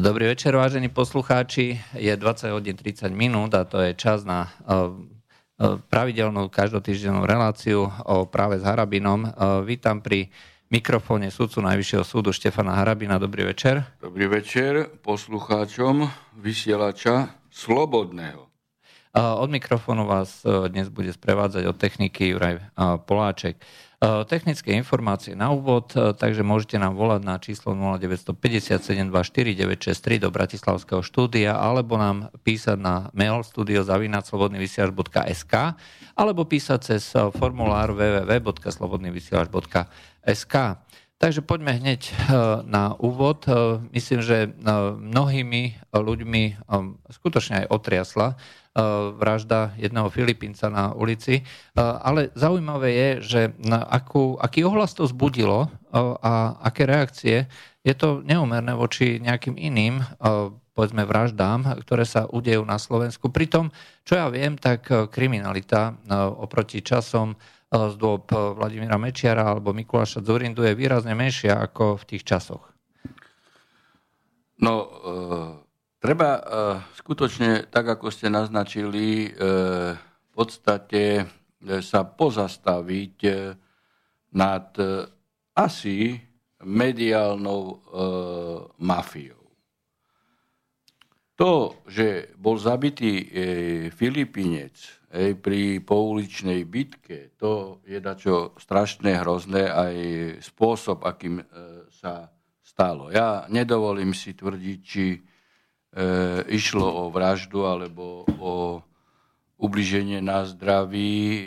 Dobrý večer, vážení poslucháči. Je 20 hodín 30 minút a to je čas na pravidelnú každotýždennú reláciu o práve s Harabinom. Vítam pri mikrofóne sudcu Najvyššieho súdu Štefana Harabina. Dobrý večer. Dobrý večer poslucháčom vysielača Slobodného. Od mikrofónu vás dnes bude sprevádzať od techniky Juraj Poláček. Eh, technické informácie na úvod, eh, takže môžete nám volať na číslo 0957249963 do Bratislavského štúdia alebo nám písať na mail studiozavinaclobodnyvysielač.sk alebo písať cez eh, formulár www.slobodnyvysielač.sk. Takže poďme hneď na úvod. Myslím, že mnohými ľuďmi skutočne aj otriasla vražda jedného Filipínca na ulici. E, ale zaujímavé je, že akú, aký ohlas to zbudilo e, a aké reakcie, je to neumerné voči nejakým iným povedzme vraždám, ktoré sa udejú na Slovensku. Pritom, čo ja viem, tak kriminalita oproti časom z dôb Vladimíra Mečiara alebo Mikuláša Zurindu je výrazne menšia ako v tých časoch. No, Treba uh, skutočne, tak ako ste naznačili, uh, v podstate uh, sa pozastaviť nad asi mediálnou uh, mafiou. To, že bol zabitý uh, Filipínec uh, pri pouličnej bitke, to je dačo strašné, hrozné aj spôsob, akým sa stalo. Ja nedovolím si tvrdiť, či e, išlo o vraždu alebo o ubliženie na zdraví e,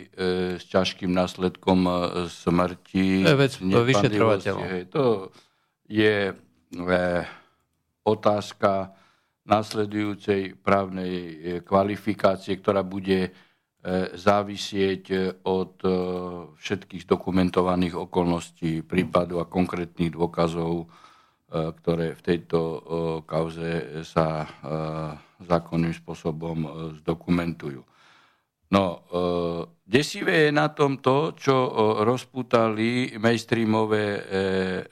s ťažkým následkom e, smrti. To je vec vyšetrovateľov. To je e, otázka nasledujúcej právnej e, kvalifikácie, ktorá bude e, závisieť od e, všetkých dokumentovaných okolností prípadu a konkrétnych dôkazov E, ktoré v tejto e, kauze sa e, zákonným spôsobom zdokumentujú. No, desivé je na tom to, čo rozputali mainstreamové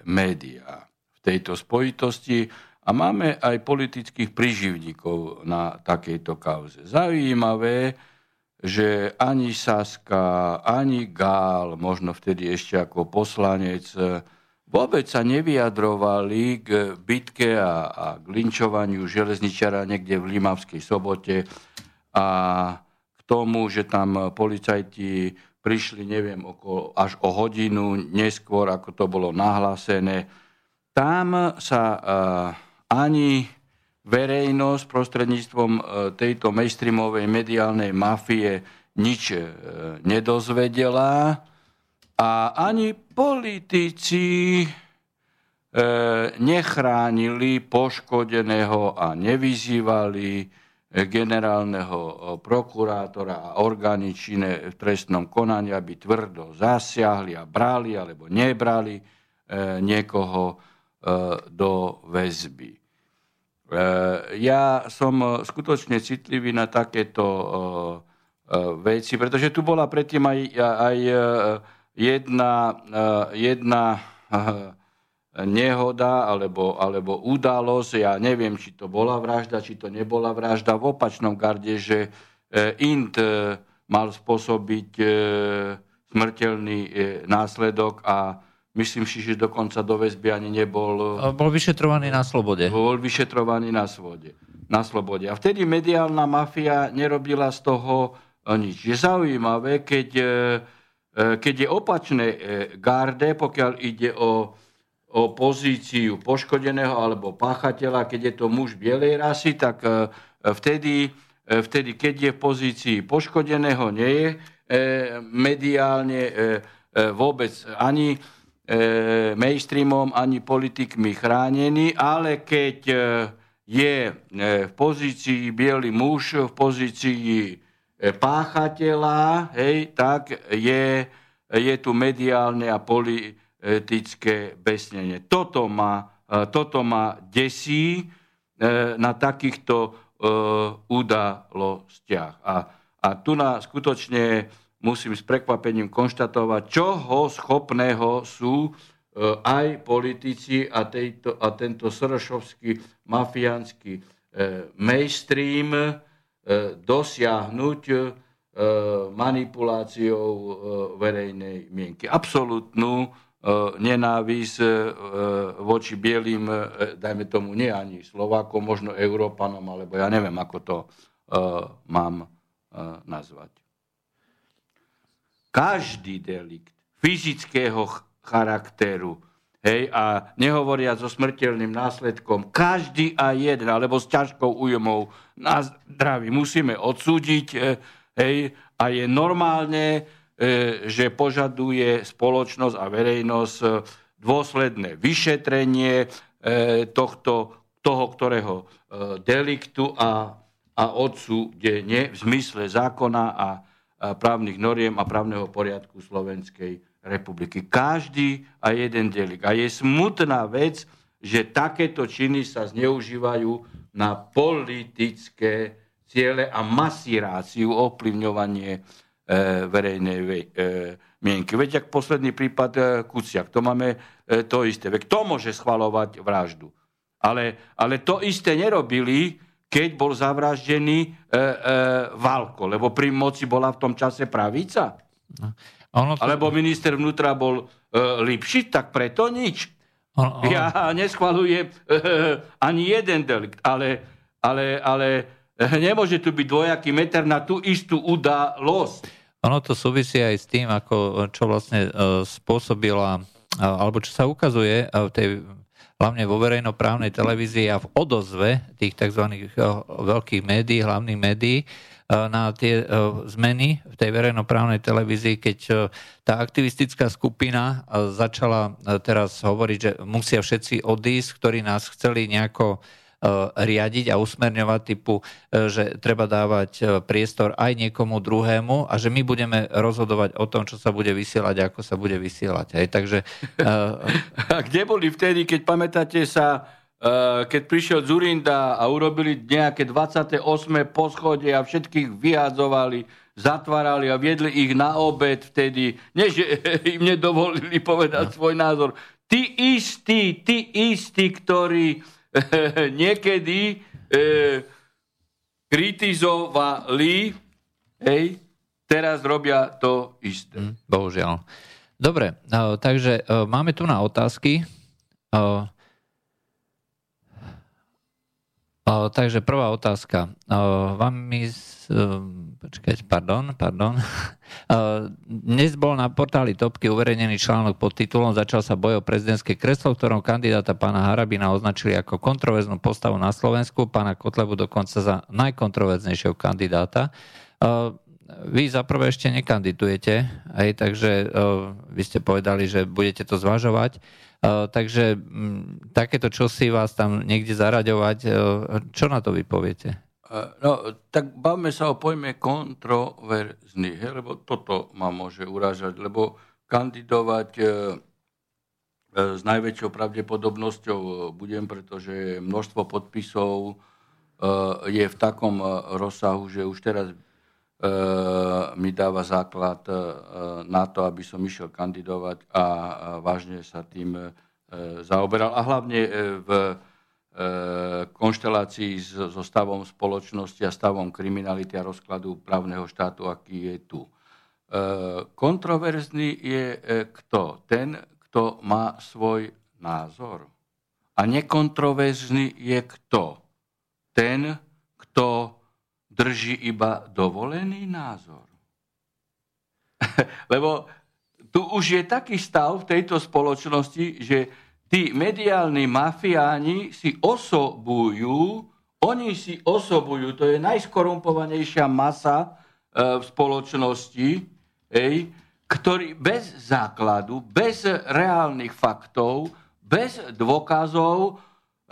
médiá v tejto spojitosti a máme aj politických príživníkov na takejto kauze. Zaujímavé, že ani Saska, ani Gál, možno vtedy ešte ako poslanec, vôbec sa nevyjadrovali k bitke a, a k linčovaniu železničara niekde v Limavskej sobote a k tomu, že tam policajti prišli, neviem, okolo, až o hodinu neskôr, ako to bolo nahlásené. Tam sa uh, ani verejnosť prostredníctvom uh, tejto mainstreamovej mediálnej mafie nič uh, nedozvedela a ani politici e, nechránili poškodeného a nevyzývali e, generálneho e, prokurátora a orgány činné v trestnom konaní, aby tvrdo zasiahli a brali alebo nebrali niekoho do väzby. Ja som skutočne citlivý na takéto veci, pretože tu bola predtým aj, aj jedna, eh, jedna eh, nehoda alebo, alebo udalosť, ja neviem, či to bola vražda, či to nebola vražda, v opačnom garde, že eh, Int mal spôsobiť smrteľný následok a myslím si, že dokonca do väzby ani nebol... Bol vyšetrovaný na slobode. Bol vyšetrovaný na, svode, na slobode. A vtedy mediálna mafia nerobila z toho nič. Je zaujímavé, keď keď je opačné e, garde, pokiaľ ide o, o pozíciu poškodeného alebo páchateľa, keď je to muž bielej rasy, tak e, vtedy, vtedy keď je v pozícii poškodeného, nie je mediálne vôbec ani mainstreamom, ani politikmi chránený, ale keď je v pozícii biely muž, v pozícii páchateľa, hej, tak je, je tu mediálne a politické besnenie. Toto ma, e, toto ma desí e, na takýchto e, udalostiach. A, a tu na skutočne musím s prekvapením konštatovať, čoho schopného sú aj politici a, tejto, a tento sršovský mafiánsky mainstream dosiahnuť manipuláciou verejnej mienky. Absolutnú nenávisť voči bielým, dajme tomu nie ani Slovákom, možno Európanom, alebo ja neviem, ako to mám nazvať. Každý delikt fyzického charakteru, hej, a nehovoriac so smrteľným následkom, každý a jeden, alebo s ťažkou újmou. Na zdraví musíme odsúdiť, e, hej, a je normálne, e, že požaduje spoločnosť a verejnosť e, dôsledné vyšetrenie tohto, toho, ktorého deliktu a, a odsúdenie v zmysle zákona a právnych noriem a právneho poriadku Slovenskej republiky. Každý a jeden delik. A je smutná vec, že takéto činy sa zneužívajú na politické ciele a masíráciu, ovplyvňovanie e, verejnej e, mienky. Veď ak posledný prípad e, Kuciak, to máme e, to isté. Veď kto môže schvalovať vraždu? Ale, ale to isté nerobili, keď bol zavraždený e, e, Valko, lebo pri moci bola v tom čase pravica. No. Ono to... Alebo minister vnútra bol uh, Lipšic, tak preto nič. Ono, ono... Ja neschvalujem uh, ani jeden delikt, ale, ale, ale nemôže tu byť dvojaký meter na tú istú udalosť. Ono to súvisí aj s tým, ako, čo vlastne uh, spôsobila, uh, alebo čo sa ukazuje v tej hlavne vo verejnoprávnej televízii a v odozve tých tzv. veľkých médií, hlavných médií, E, na tie e, zmeny v tej verejnoprávnej televízii, keď e, tá aktivistická skupina začala teraz hovoriť, že musia všetci odísť, ktorí nás chceli nejako riadiť a usmerňovať typu, že treba dávať priestor aj niekomu druhému a že my budeme rozhodovať o tom, čo sa bude vysielať a ako sa bude vysielať. Hej. Takže, a kde boli vtedy, keď pamätáte sa, keď prišiel Zurinda a urobili nejaké 28. poschodie a všetkých vyhadzovali, zatvárali a viedli ich na obed vtedy, než im nedovolili povedať no. svoj názor. Tí istí, tí istí, ktorí niekedy eh, kritizovali, hej, teraz robia to isté. Mm, bohužiaľ. Dobre, no, takže máme tu na otázky. Uh, O, takže prvá otázka. Vám mi... Počkať, pardon, pardon. Dnes bol na portáli Topky uverejnený článok pod titulom Začal sa boj o prezidentské kreslo, v ktorom kandidáta pána Harabina označili ako kontroverznú postavu na Slovensku, pána Kotlebu dokonca za najkontroverznejšieho kandidáta. Vy zaprvé ešte nekandidujete, aj, takže vy ste povedali, že budete to zvažovať. Eh, takže mm, takéto čosi vás tam niekde zaraďovať, eh, čo na to vy poviete? Eh, no, tak bavme sa o pojme kontroverzný, he, lebo toto ma môže urážať, lebo kandidovať s najväčšou pravdepodobnosťou budem, pretože množstvo podpisov je v takom rozsahu, že už teraz mi dáva základ na to, aby som išiel kandidovať a vážne sa tým zaoberal. A hlavne v konštelácii so stavom spoločnosti a stavom kriminality a rozkladu právneho štátu, aký je tu. Kontroverzný je kto? Ten, kto má svoj názor. A nekontroverzný je kto? Ten, kto drží iba dovolený názor. Lebo tu už je taký stav v tejto spoločnosti, že tí mediálni mafiáni si osobujú, oni si osobujú, to je najskorumpovanejšia masa e, v spoločnosti, ej, ktorý bez základu, bez reálnych faktov, bez dôkazov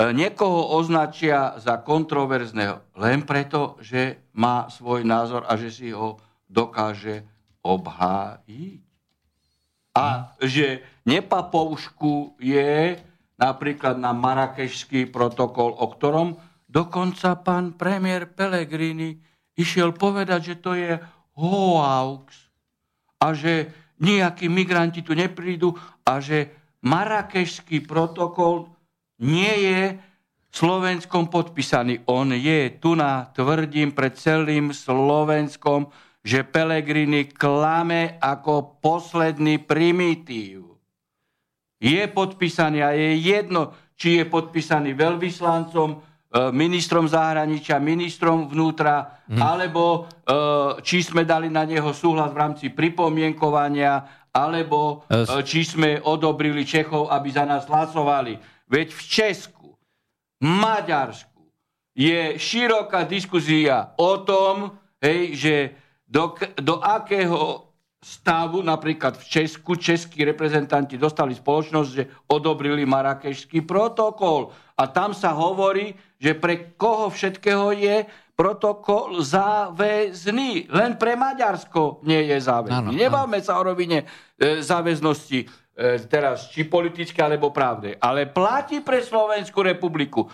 niekoho označia za kontroverzného len preto, že má svoj názor a že si ho dokáže obhájiť. A že nepapouškuje napríklad na marakešský protokol, o ktorom dokonca pán premiér Pellegrini išiel povedať, že to je hoax a že nejakí migranti tu neprídu a že Marakešský protokol nie je Slovenskom podpísaný. On je, tu na tvrdím pred celým Slovenskom, že Pelegrini klame ako posledný primitív. Je podpísaný a je jedno, či je podpísaný veľvyslancom, e, ministrom zahraničia, ministrom vnútra, hmm. alebo e, či sme dali na neho súhlas v rámci pripomienkovania, alebo e, či sme odobrili Čechov, aby za nás hlasovali. Veď v Česku, Maďarsku je široká diskuzia o tom, hej, že do, do akého stavu, napríklad v Česku, českí reprezentanti dostali spoločnosť, že odobrili Marakešský protokol. A tam sa hovorí, že pre koho všetkého je protokol záväzný. Len pre Maďarsko nie je záväzný. Nebavme sa o rovine e, záväznosti teraz, či politické, alebo právne. Ale platí pre Slovenskú republiku.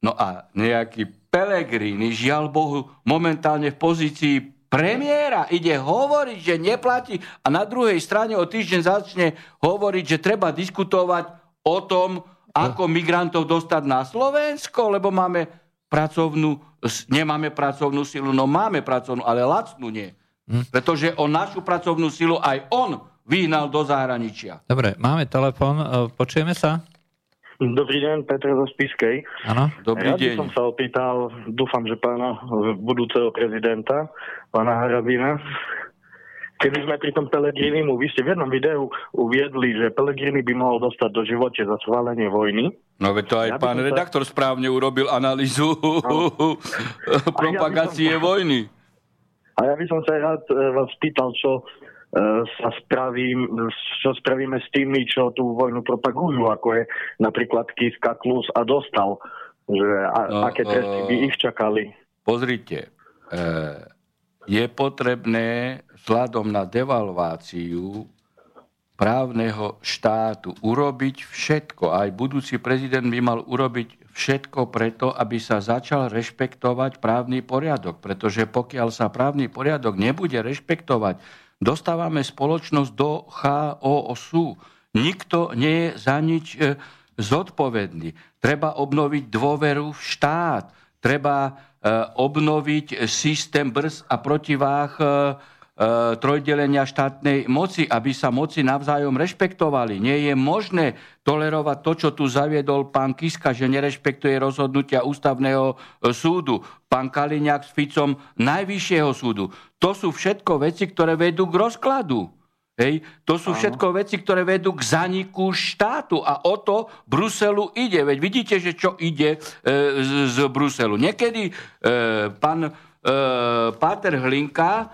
No a nejaký Pelegrini, žiaľ Bohu, momentálne v pozícii premiéra ide hovoriť, že neplatí a na druhej strane o týždeň začne hovoriť, že treba diskutovať o tom, ako migrantov dostať na Slovensko, lebo máme pracovnú, nemáme pracovnú silu, no máme pracovnú, ale lacnú nie. Hm. Pretože o našu pracovnú silu aj on vyhnal do zahraničia. Dobre, máme telefon, e, počujeme sa? Dobrý deň, Petr zo Spiskej. Áno. Dobrý ja deň. som sa opýtal, dúfam, že pána budúceho prezidenta, pána Harabina, Keby sme pri tom Pelegrinimu, vy ste v jednom videu uviedli, že Pelegrini by mohol dostať do živote za schválenie vojny. No veď to aj ja pán redaktor sa... správne urobil analýzu no. propagácie ja vojny. A ja by som sa rád e, vás pýtal, čo sa spravím, čo spravíme s tými, čo tú vojnu propagujú, ako je napríklad Kiska, Klus a Dostal. Že a, no, aké tresty by ich čakali? Pozrite, e, je potrebné vzhľadom na devalváciu právneho štátu urobiť všetko. Aj budúci prezident by mal urobiť všetko preto, aby sa začal rešpektovať právny poriadok. Pretože pokiaľ sa právny poriadok nebude rešpektovať, dostávame spoločnosť do chaosu. Nikto nie je za nič e, zodpovedný. Treba obnoviť dôveru v štát. Treba e, obnoviť systém brz a protiváh e, trojdelenia štátnej moci, aby sa moci navzájom rešpektovali. Nie je možné tolerovať to, čo tu zaviedol pán Kiska, že nerešpektuje rozhodnutia ústavného súdu. Pán Kaliňák s Ficom najvyššieho súdu. To sú všetko veci, ktoré vedú k rozkladu. Hej. To sú všetko veci, ktoré vedú k zaniku štátu a o to Bruselu ide. Veď vidíte, že čo ide e, z, z Bruselu. Niekedy e, pán e, Páter Hlinka e,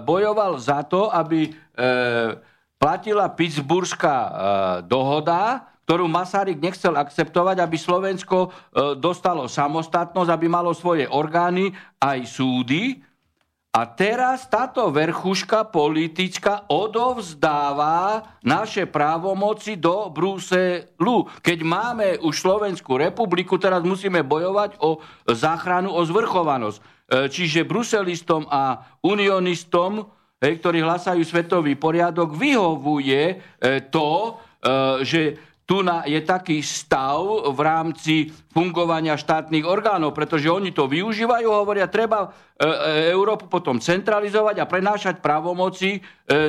bojoval za to, aby e, platila Pittsburghská e, dohoda, ktorú Masaryk nechcel akceptovať, aby Slovensko e, dostalo samostatnosť, aby malo svoje orgány aj súdy. A teraz táto verchuška politická odovzdáva naše právomoci do Bruselu. Keď máme už Slovenskú republiku, teraz musíme bojovať o záchranu, o zvrchovanosť. E, čiže bruselistom a unionistom, ktorí hlasajú svetový poriadok, vyhovuje e, to, e, že tu je taký stav v rámci fungovania štátnych orgánov, pretože oni to využívajú, hovoria, treba Európu potom centralizovať a prenášať právomoci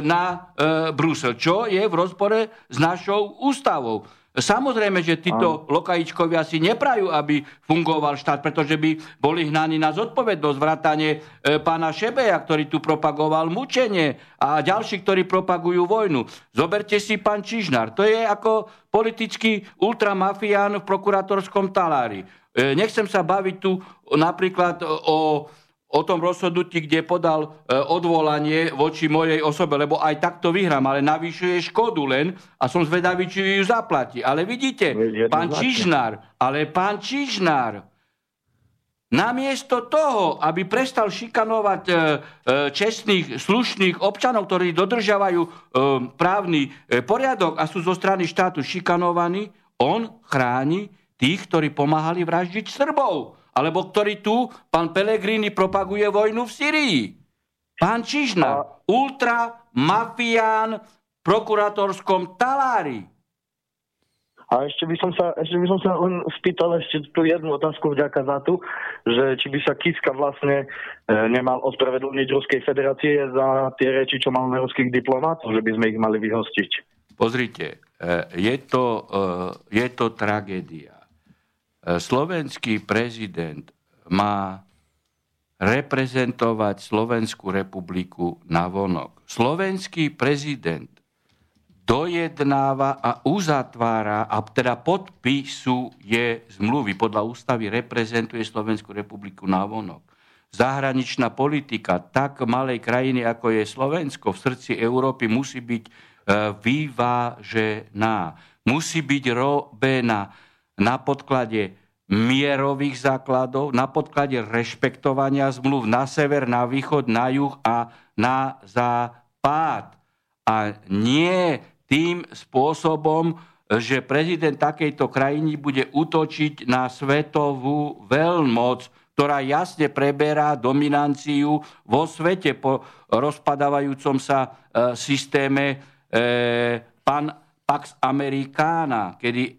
na Brusel, čo je v rozpore s našou ústavou. Samozrejme, že títo lokajičkovia si neprajú, aby fungoval štát, pretože by boli hnaní na zodpovednosť vrátane e, pána Šebeja, ktorý tu propagoval mučenie a ďalší, ktorí propagujú vojnu. Zoberte si pán Čižnár. To je ako politický ultramafián v prokurátorskom talári. E, nechcem sa baviť tu napríklad o o tom rozhodnutí, kde podal e, odvolanie voči mojej osobe, lebo aj takto vyhrám, ale navyšuje škodu len a som zvedavý, či ju zaplatí. Ale vidíte, pán Čižnár, ale pán Čižnár, namiesto toho, aby prestal šikanovať e, e, čestných, slušných občanov, ktorí dodržiavajú právny poriadok a sú zo strany štátu šikanovaní, on chráni tých, ktorí pomáhali vraždiť Srbov alebo ktorý tu, pán Pellegrini, propaguje vojnu v Syrii. Pán Čižnár, ultra, mafián, prokurátorskom talári. A ešte by som sa, ešte by som sa len spýtal ešte tú jednu otázku vďaka za tu, že či by sa Kiska vlastne e, nemal ospravedlniť Ruskej federácie za tie reči, čo mal na ruských diplomátov, že by sme ich mali vyhostiť. Pozrite, e, je to, e, je to tragédia. E, slovenský prezident má reprezentovať Slovenskú republiku na vonok. Slovenský prezident dojednáva a uzatvára a teda podpisuje zmluvy. Podľa ústavy reprezentuje Slovenskú republiku na vonok. Zahraničná politika tak malej krajiny, ako je Slovensko v srdci Európy, musí byť e, vyvážená. Musí byť robená na podklade mierových základov, na podklade rešpektovania zmluv na sever, na východ, na juh a na západ. A nie tým spôsobom, že prezident takejto krajiny bude útočiť na svetovú veľmoc, ktorá jasne preberá dominanciu vo svete po rozpadávajúcom sa e, systéme e, pan, Pax Americana, kedy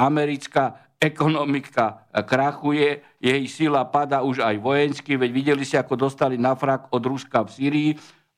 americká ekonomika krachuje, jej sila pada už aj vojensky, veď videli ste, ako dostali na frak od Ruska v Syrii,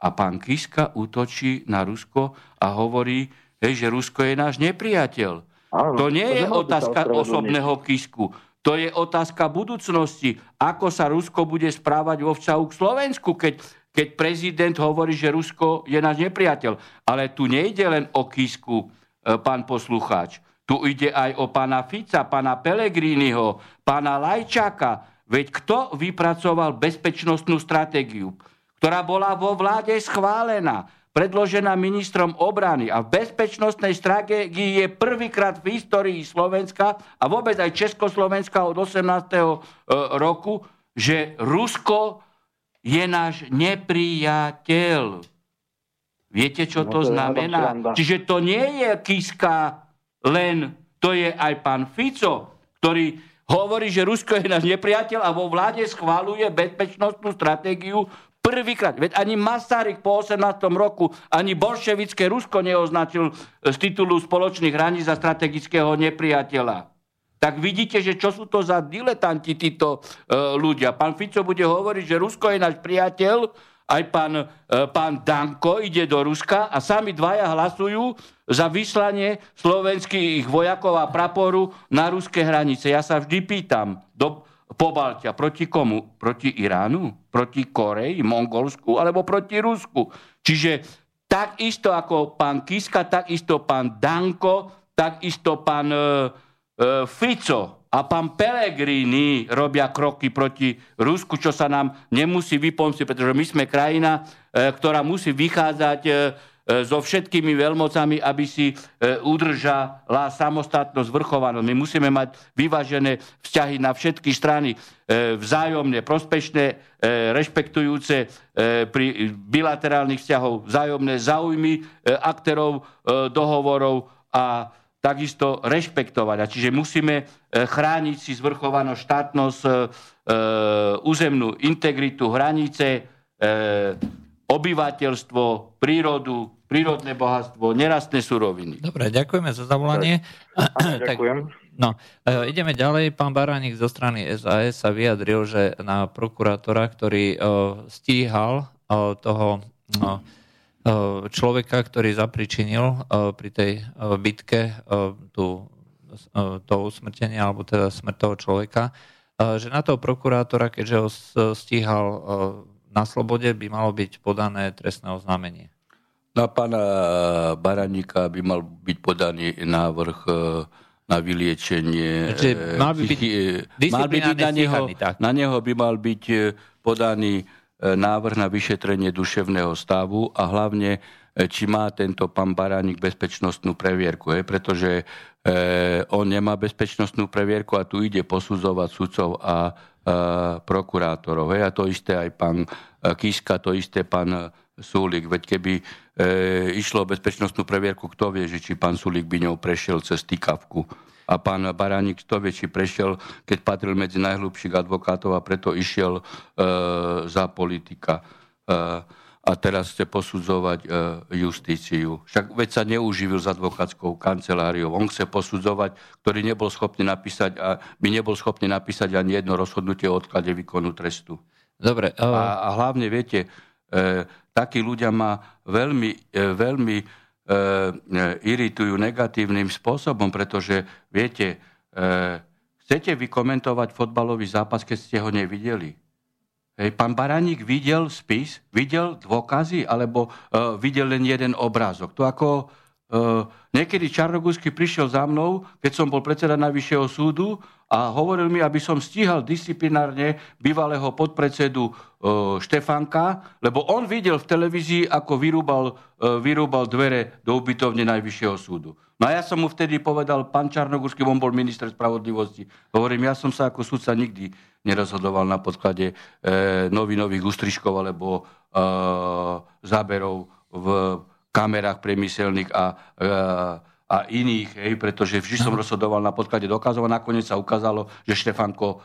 a pán Kiska útočí na Rusko a hovorí, hej, že Rusko je náš nepriateľ. Áno, to nie to je otázka osobného Kisku. To je otázka budúcnosti. Ako sa Rusko bude správať vo vzťahu k Slovensku, keď, keď prezident hovorí, že Rusko je náš nepriateľ. Ale tu nejde len o Kisku, e, pán poslucháč. Tu ide aj o pána Fica, pána Pelegriniho, pána Lajčaka. Veď kto vypracoval bezpečnostnú stratégiu? ktorá bola vo vláde schválená, predložená ministrom obrany a v bezpečnostnej stratégii je prvýkrát v histórii Slovenska a vôbec aj Československa od 18. E, roku, že Rusko je náš nepriateľ. Viete, čo no, to, to znamená? Čiže to nie je Kiska len, to je aj pán Fico, ktorý hovorí, že Rusko je náš nepriateľ a vo vláde schváluje bezpečnostnú stratégiu Prvýkrát, veď ani Masaryk po 18. roku, ani bolševické Rusko neoznačil z titulu spoločných hraníc za strategického nepriateľa. Tak vidíte, že čo sú to za diletanti títo e, ľudia. Pán Fico bude hovoriť, že Rusko je náš priateľ, aj pán, e, pán Danko ide do Ruska a sami dvaja hlasujú za vyslanie slovenských vojakov a praporu na ruské hranice. Ja sa vždy pýtam, do, Pobaltia. Proti komu? Proti Iránu? Proti Koreji, Mongolsku alebo proti Rusku? Čiže takisto ako pán Kiska, takisto pán Danko, takisto pán e, e, Fico a pán Pellegrini robia kroky proti Rusku, čo sa nám nemusí vypomstiť, pretože my sme krajina, e, ktorá musí vychádzať e, E, so všetkými veľmocami, aby si udržala samostatnosť, zvrchovanosť. My musíme mať vyvážené vzťahy na všetky strany, vzájomne prospešné, rešpektujúce pri bilaterálnych vzťahov vzájomné záujmy aktérov dohovorov a takisto rešpektovať. A čiže musíme chrániť si zvrchovanosť, štátnosť, územnú integritu, hranice, obyvateľstvo, prírodu, prírodné bohatstvo, nerastné suroviny. Dobre, ďakujeme za zavolanie. ďakujem. tak, no, e, ideme ďalej. Pán Baránik zo strany SAS sa vyjadril, že na prokurátora, ktorý e, stíhal e, toho človeka, ktorý zapričinil pri tej bitke tú, to usmrtenie, alebo teda smrť toho človeka, že na toho prokurátora, keďže ho stíhal na slobode by malo byť podané trestné oznámenie. Na pána Baraníka by mal byť podaný návrh e, na vyliečenie. Čiže mal by byť, e, mal by byť na, neho, tak. na neho by mal byť e, podaný návrh na vyšetrenie duševného stavu a hlavne, či má tento pán Baránik bezpečnostnú previerku, je, pretože e, on nemá bezpečnostnú previerku a tu ide posudzovať sudcov a prokurátorov. Hej, a to isté aj pán Kiska, to isté pán Súlik. Veď keby e, išlo o bezpečnostnú previerku, kto vie, že či pán Súlik by ňou prešiel cez týkavku. A pán Baránik, kto vie, či prešiel, keď patril medzi najhlubších advokátov a preto išiel e, za politika. E, a teraz chce posudzovať e, justíciu. Však veď sa neuživil s advokátskou kanceláriou. On chce posudzovať, ktorý nebol schopný napísať a by nebol schopný napísať ani jedno rozhodnutie o odklade výkonu trestu. Dobre. Uh... A, a hlavne, viete, takí ľudia ma veľmi, e, veľmi e, e, iritujú negatívnym spôsobom, pretože, viete, e, chcete vykomentovať fotbalový zápas, keď ste ho nevideli? Hej, pán Baraník videl spis, videl dôkazy, alebo videl len jeden obrázok. To ako niekedy Čarnogórsky prišiel za mnou, keď som bol predseda Najvyššieho súdu a hovoril mi, aby som stíhal disciplinárne bývalého podpredsedu uh, Štefanka, lebo on videl v televízii, ako vyrúbal, uh, vyrúbal dvere do ubytovne Najvyššieho súdu. No a ja som mu vtedy povedal, pán Čarnogórsky, on bol minister spravodlivosti, hovorím, ja som sa ako sudca nikdy nerozhodoval na podklade novinových ústrižkov alebo záberov v kamerách priemyselných a, e, a iných, hej, pretože vždy som rozhodoval na podklade dokázov a nakoniec sa ukázalo, že Štefanko e,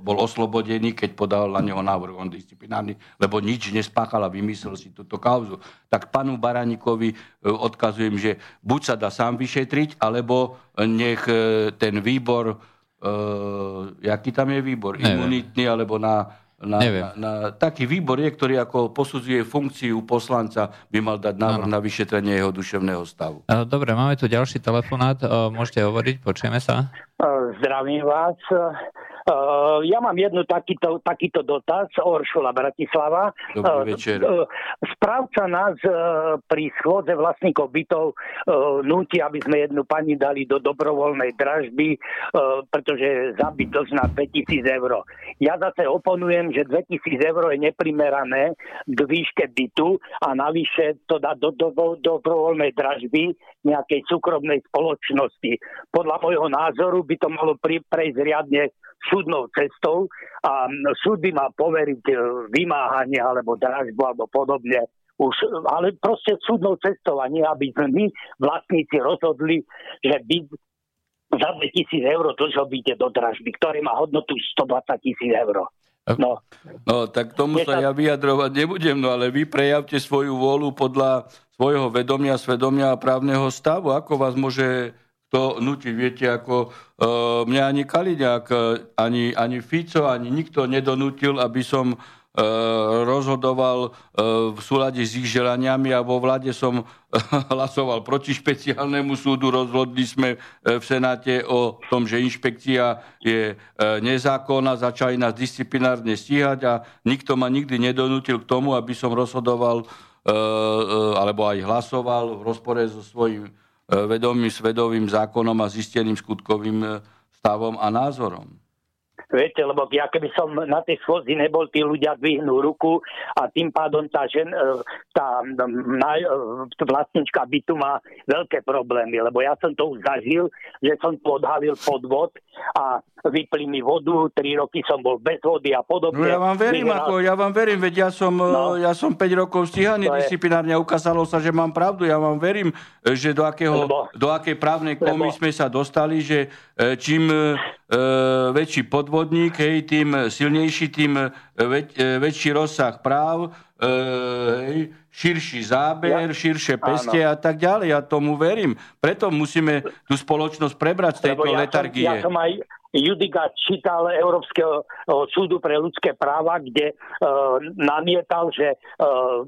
bol oslobodený, keď podal na neho návrh on disciplinárny, lebo nič nespáchal a vymyslel si túto kauzu. Tak panu Baranikovi e, odkazujem, že buď sa dá sám vyšetriť, alebo nech e, ten výbor uh, jaký tam je výbor, Neviem. imunitný alebo na, na, na, na taký výbor je, ktorý ako posudzuje funkciu poslanca, by mal dať návrh ano. na vyšetrenie jeho duševného stavu. Dobre, máme tu ďalší telefonát, môžete hovoriť, počujeme sa. Zdravím vás. Uh, ja mám jednu takýto, takýto dotaz, Oršula Bratislava. Dobrý večer. Uh, správca nás uh, pri schôdze vlastníkov bytov núti, aby sme jednu pani dali do dobrovoľnej dražby, pretože za byt na 2000 eur. Ja zase oponujem, že 2000 eur je neprimerané k výške bytu a navyše to dá do, do, do dobrovoľnej dražby nejakej súkromnej spoločnosti. Podľa môjho názoru by to malo pri, prejsť riadne súdnou cestou a súd by mal poveriť e, vymáhanie alebo dražbu alebo podobne. Už, ale proste súdnou cestou a nie, aby sme my vlastníci rozhodli, že by za 2000 eur dlžo byte do dražby, ktorý má hodnotu 120 tisíc eur. No. no, tak tomu sa ja vyjadrovať nebudem, no ale vy prejavte svoju vôľu podľa svojho vedomia, svedomia a právneho stavu. Ako vás môže to nutiť. Viete, ako uh, mňa ani Kaliňák, e, ani, ani Fico, ani nikto nedonútil, aby som uh, rozhodoval uh, v súlade s ich želaniami a vo vláde som uh, hlasoval proti špeciálnemu súdu. Rozhodli sme uh, v Senáte o tom, že inšpekcia je uh, nezákonná, začali nás disciplinárne stíhať a nikto ma nikdy nedonútil k tomu, aby som rozhodoval uh, uh, alebo aj hlasoval v rozpore so svojím E, vedomým svedovým zákonom a zisteným skutkovým e, stavom a názorom. Viete, lebo ja keby som na tej schôdzi nebol, tí ľudia dvihnú ruku a tým pádom tá, žen, e, tá na, e, vlastnička bytu má veľké problémy, lebo ja som to už zažil, že som tu odhalil podvod a vypli mi vodu, tri roky som bol bez vody a podobne. No ja vám verím, ako, ja vám verím, veď ja som, no, ja som 5 rokov stíhaný disciplinárne a ukázalo sa, že mám pravdu. Ja vám verím, že do, akého, lebo, do akej právnej komy lebo, sme sa dostali, že čím e, väčší podvodník, hej, tým silnejší, tým väč, väčší rozsah práv, e, hej, širší záber, ja? širšie peste a tak ďalej. Ja tomu verím. Preto musíme tú spoločnosť prebrať z tejto ja letargie. Som, ja som aj judikát čítal Európskeho súdu pre ľudské práva, kde uh, namietal, že uh,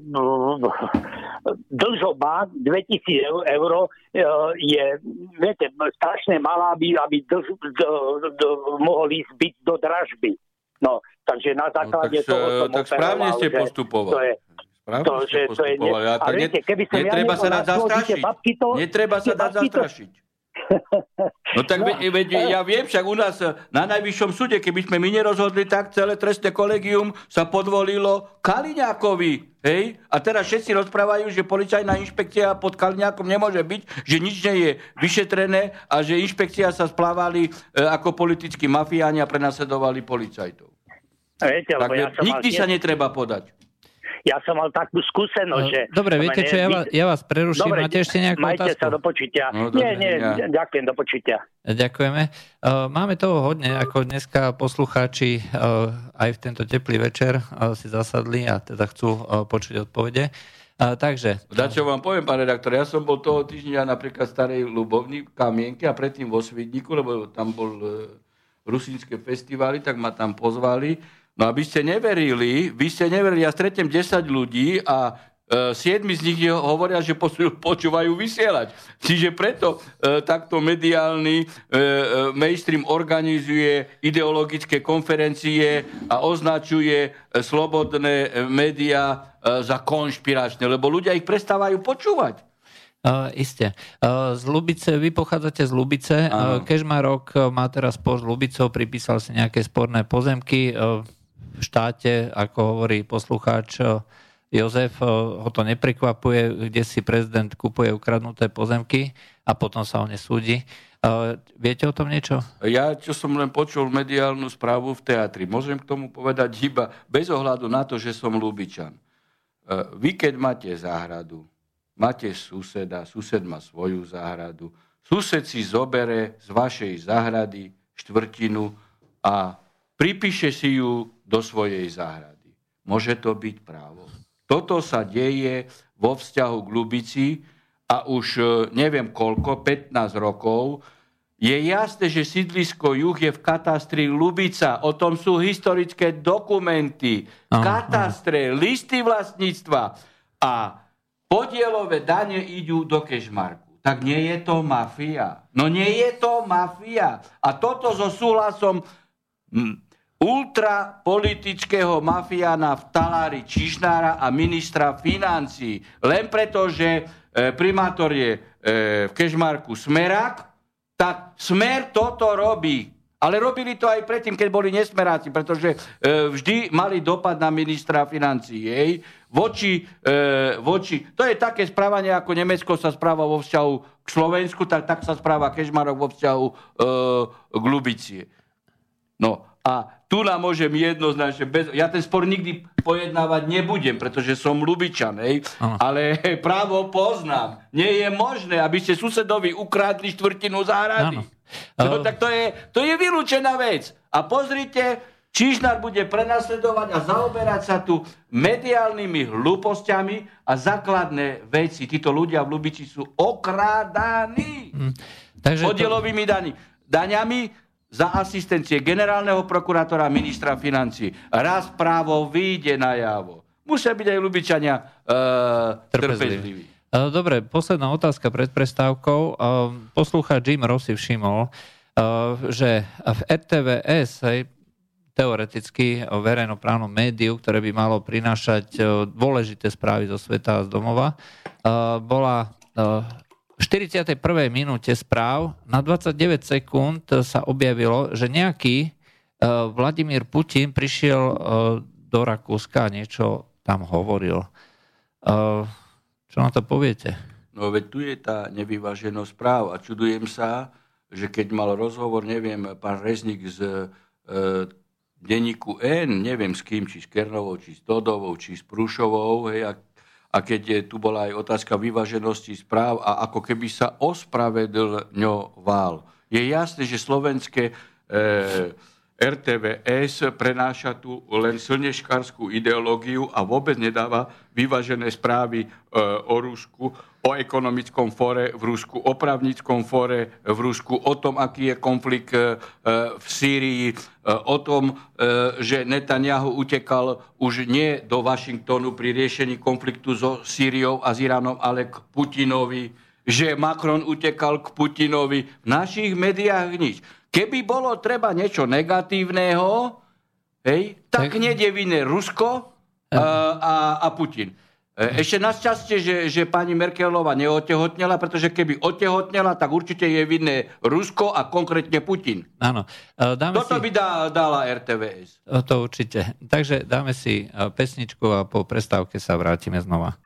dlžoba 2000 eur uh, je viete, strašne malá, aby, aby dlž, d, d, mohol ísť byť do dražby. No, takže na no, základe no, tak, toho som Tak správne ste postupovali. To je, Správne to, že to je ne... A viete, keby som netreba ja sa dať zastrašiť. Babky, to, netreba sa dať zastrašiť. No tak no, veď, ja viem, však u nás na najvyššom súde, keby sme my nerozhodli tak, celé trestné kolegium sa podvolilo Kaliňákovi. Hej? A teraz všetci rozprávajú, že policajná inšpekcia pod Kaliňákom nemôže byť, že nič nie je vyšetrené a že inšpekcia sa splávali e, ako politickí mafiáni a prenasledovali policajtov. Viete, tak ja nikdy sa netreba podať. Ja som mal takú skúsenosť, že... Dobre, viete čo, ja vás, ja vás preruším. Dobre, Máte ešte nejakú majte otázku? sa do počutia. No, nie, nie, ja. ďakujem, do počutia. Ďakujeme. Máme toho hodne, ako dneska poslucháči aj v tento teplý večer si zasadli a teda chcú počuť odpovede. A, takže... Da čo vám poviem, pán redaktor, ja som bol toho týždňa napríklad v starej Lubovni, Kamienke a predtým vo Svidníku, lebo tam bol e, rusínske festivály, tak ma tam pozvali. No aby ste neverili, vy ste neverili, ja stretnem 10 ľudí a E, siedmi z nich hovoria, že počúvajú vysielať. Čiže preto e, takto mediálny e, mainstream organizuje ideologické konferencie a označuje slobodné médiá za konšpiračné, lebo ľudia ich prestávajú počúvať. Uh, isté. Uh, z Lubice, vy pochádzate z Lubice. Uh, Kežmarok má teraz pod Lubicou, pripísal si nejaké sporné pozemky. Uh, štáte, ako hovorí poslucháč, uh, Jozef eh, ho to neprekvapuje, kde si prezident kupuje ukradnuté pozemky a potom sa o ne súdi. Eh, viete o tom niečo? Ja, čo som len počul mediálnu správu v teatri, môžem k tomu povedať iba bez ohľadu na to, že som Lubičan. Eh, vy, keď máte záhradu, máte suseda, sused má svoju záhradu, sused si zobere z vašej záhrady štvrtinu a pripíše si ju do svojej záhrady. Môže to byť právo? Toto sa deje vo vzťahu k Lubici a už e, neviem koľko, 15 rokov. Je jasné, že sídlisko juh je v katastri Lubica. O tom sú historické dokumenty, aha, katastre, aha. listy vlastníctva a podielové dane idú do Kešmarku. Tak nie je to mafia. No nie je to mafia. A toto so súhlasom ultrapolitického mafiána v talári Čižnára a ministra financí. Len preto, že e, primátor je e, v Kežmarku Smerák, tak Smer toto robí. Ale robili to aj predtým, keď boli nesmeráci, pretože e, vždy mali dopad na ministra financí. Jej, voči, voči, to je také správanie, ako Nemecko sa správa vo vzťahu k Slovensku, tak, tak sa správa Kežmarok vo vzťahu k Lubicie. No a tu nám môžem jednoznačne, bez, ja ten spor nikdy pojednávať nebudem, pretože som Lubičan, hej, ale právo poznám. Nie je možné, aby ste susedovi ukradli štvrtinu záhrady. No, tak to je, to je vylúčená vec. A pozrite, Čižnár bude prenasledovať a zaoberať sa tu mediálnymi hlúpostiami a základné veci. Títo ľudia v Lubici sú okrádaní. Hmm. Takže Podielovými to... daňami za asistencie generálneho prokurátora ministra financí. Raz právo vyjde na javo. Musia byť aj Lubičania uh, trpezliví. E, dobre, posledná otázka pred prestávkou. E, Poslúcha Jim Rossi všimol, že v RTVS, teoreticky o verejnoprávnom médiu, ktoré by malo prinášať dôležité správy zo sveta a z domova, bola 41. minúte správ na 29 sekúnd sa objavilo, že nejaký uh, Vladimír Putin prišiel uh, do Rakúska a niečo tam hovoril. Uh, čo na to poviete? No veď tu je tá nevyváženosť správ a čudujem sa, že keď mal rozhovor, neviem, pán Reznik z uh, denníku N, neviem s kým, či s Kernovou, či s Todovou, či s Prúšovou, hej, a a keď tu bola aj otázka vyvaženosti správ a ako keby sa ospravedlňoval. Je jasné, že slovenské e, RTVS prenáša tu len slneškárskú ideológiu a vôbec nedáva vyvážené správy e, o Rusku, o ekonomickom fóre v Rusku, o právnickom fóre v Rusku, o tom, aký je konflikt e, v Sýrii, e, o tom, že Netanyahu utekal už nie do Washingtonu pri riešení konfliktu so Sýriou a s Iránom, ale k Putinovi, že Macron utekal k Putinovi. V našich médiách nič. Keby bolo treba niečo negatívneho, hej, tak, tak... hneď je vinné Rusko a, a, a Putin. E, ešte našťastie, že, že pani Merkelová neotehotnela, pretože keby otehotnela, tak určite je vinné Rusko a konkrétne Putin. Áno. E, dáme Toto si... by dá, dala RTVS. To určite. Takže dáme si e, pesničku a po prestávke sa vrátime znova.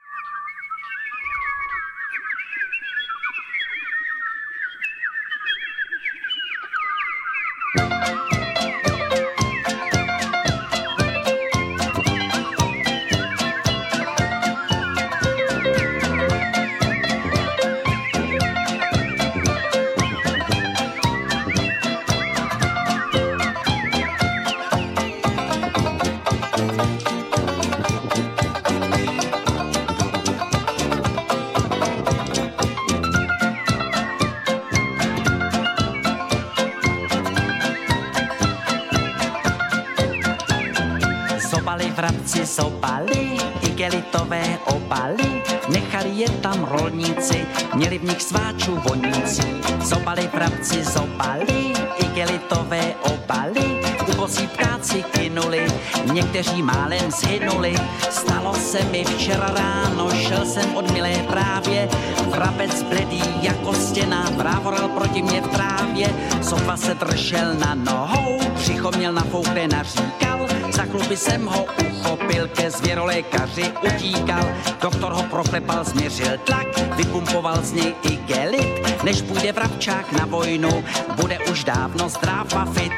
Zobali vrabci, zobali, igelitové obaly, nechali je tam rolníci, měli v nich sváčů voníci. Zobali vrabci, zobali, igelitové obaly, ubozí ptáci kynuli, někteří málem zhynuli. Stalo se mi včera ráno, šel jsem od milé právě, vrabec bledý jako stěna, vrávoral proti mě v trávě, sotva se držel na nohou, břicho měl nafoukné naříkal, za chluby jsem ho uchopil, ke zvěrolékaři utíkal, doktor ho proklepal, změřil tlak, vypumpoval z něj i gelit, než půjde vrabčák na vojnu, bude už dávno zdrav a fit.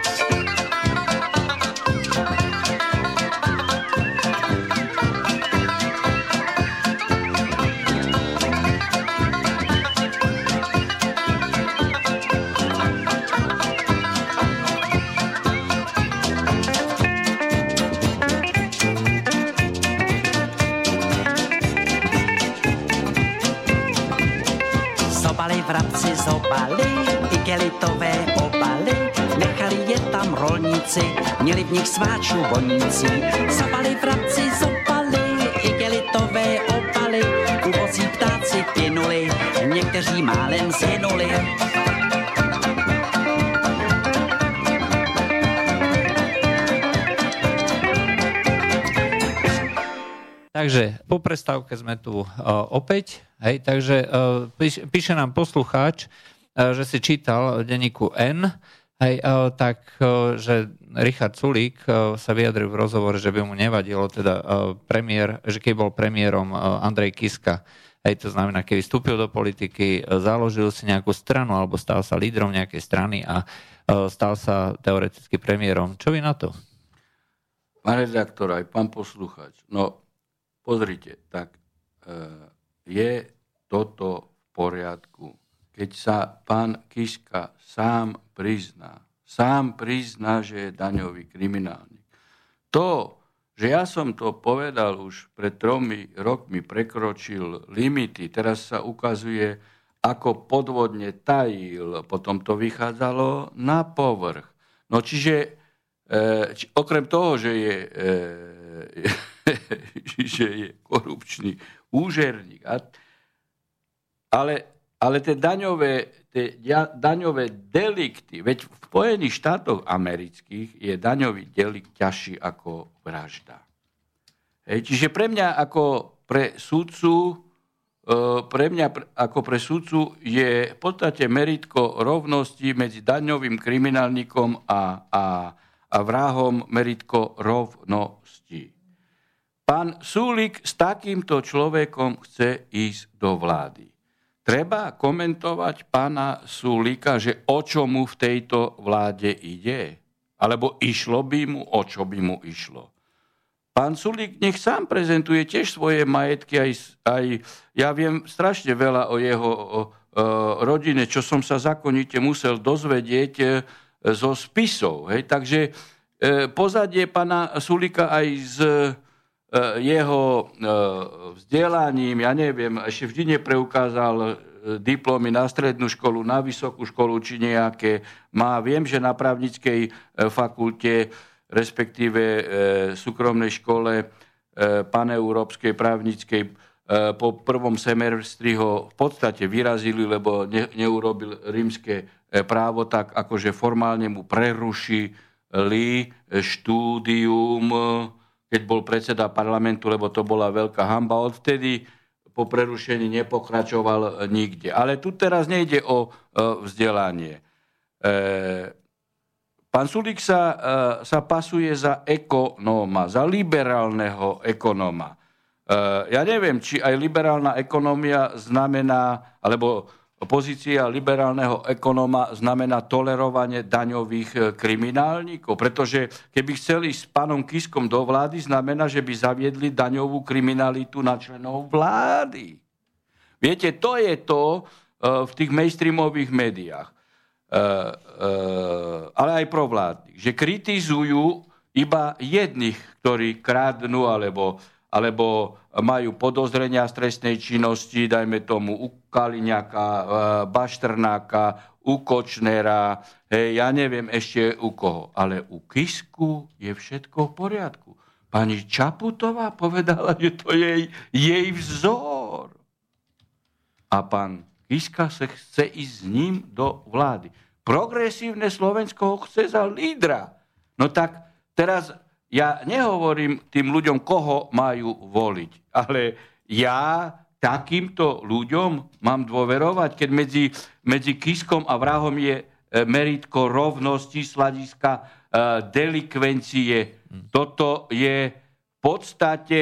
Zobali, igelitové obaly, nechali je tam rolníci, měli v nich sváčů vonící. Zobali vrabci, zobali, igelitové obaly, uvozí ptáci plynuli, někteří málem zhynuli. Takže po prestávke sme tu uh, opäť. Hej, takže uh, píš, píše nám poslucháč, že si čítal v denníku N, hej, uh, tak, uh, že Richard Sulík sa vyjadril v rozhovore, že by mu nevadilo teda premiér, že keď bol premiérom Andrej Kiska, hej, to znamená, keby vstúpil do politiky, založil si nejakú stranu alebo stal sa lídrom nejakej strany a stal sa teoreticky premiérom. Čo vy na to? Pán redaktor, aj pán poslucháč, no pozrite, tak e, je toto v poriadku, keď sa pán Kiska sám prizná, sám prizná, že je daňový kriminálnik. To, že ja som to povedal už pred tromi rokmi, prekročil limity, teraz sa ukazuje, ako podvodne tajil, potom to vychádzalo na povrch. No čiže, e, či, okrem toho, že je e, že je korupčný úžerník. Ale, ale tie daňové, tie daňové delikty, veď v Spojených štátoch amerických je daňový delikt ťažší ako vražda. Hej, čiže pre mňa ako pre súdcu e, pre mňa ako pre súdcu je v podstate meritko rovnosti medzi daňovým kriminálnikom a, a, a vrahom meritko rovnosti. Pán Súlik s takýmto človekom chce ísť do vlády. Treba komentovať pána Súlika, že o čo mu v tejto vláde ide? Alebo išlo by mu, o čo by mu išlo? Pán Sulík nech sám prezentuje tiež svoje majetky, aj, aj ja viem strašne veľa o jeho o, o, rodine, čo som sa zákonite musel dozvedieť e, zo spisov. Hej? Takže e, pozadie pána Sulika aj z E, jeho e, vzdelaním, ja neviem, ešte vždy nepreukázal e, diplomy na strednú školu, na vysokú školu či nejaké. Má, viem, že na právnickej fakulte, respektíve súkromnej škole paneurópskej právnickej po prvom semestri ho v podstate vyrazili, lebo ne, neurobil rímske právo, tak akože formálne mu prerušili štúdium keď bol predseda parlamentu, lebo to bola veľká hamba. Odvtedy po prerušení nepokračoval nikde. Ale tu teraz nejde o vzdelanie. E, pán Sulik sa, e, sa pasuje za ekonóma, za liberálneho ekonóma. E, ja neviem, či aj liberálna ekonomia znamená, alebo pozícia liberálneho ekonóma znamená tolerovanie daňových e, kriminálnikov, pretože keby chceli s pánom Kiskom do vlády, znamená, že by zaviedli daňovú kriminalitu na členov vlády. Viete, to je to e, v tých mainstreamových médiách, e, ale aj provládnych, že kritizujú iba jedných, ktorí krádnu alebo alebo majú podozrenia z trestnej činnosti, dajme tomu u Kaliňaka, e, Baštrnáka, u Kočnera, hej, ja neviem ešte u koho. Ale u Kisku je všetko v poriadku. Pani Čaputová povedala, že to je jej vzor. A pán Kiska sa chce ísť s ním do vlády. Progresívne Slovensko ho chce za lídra. No tak teraz ja nehovorím tým ľuďom, koho majú voliť, ale ja takýmto ľuďom mám dôverovať, keď medzi, medzi Kiskom a vrahom je e, meritko rovnosti, sladiska e, delikvencie. Toto je v podstate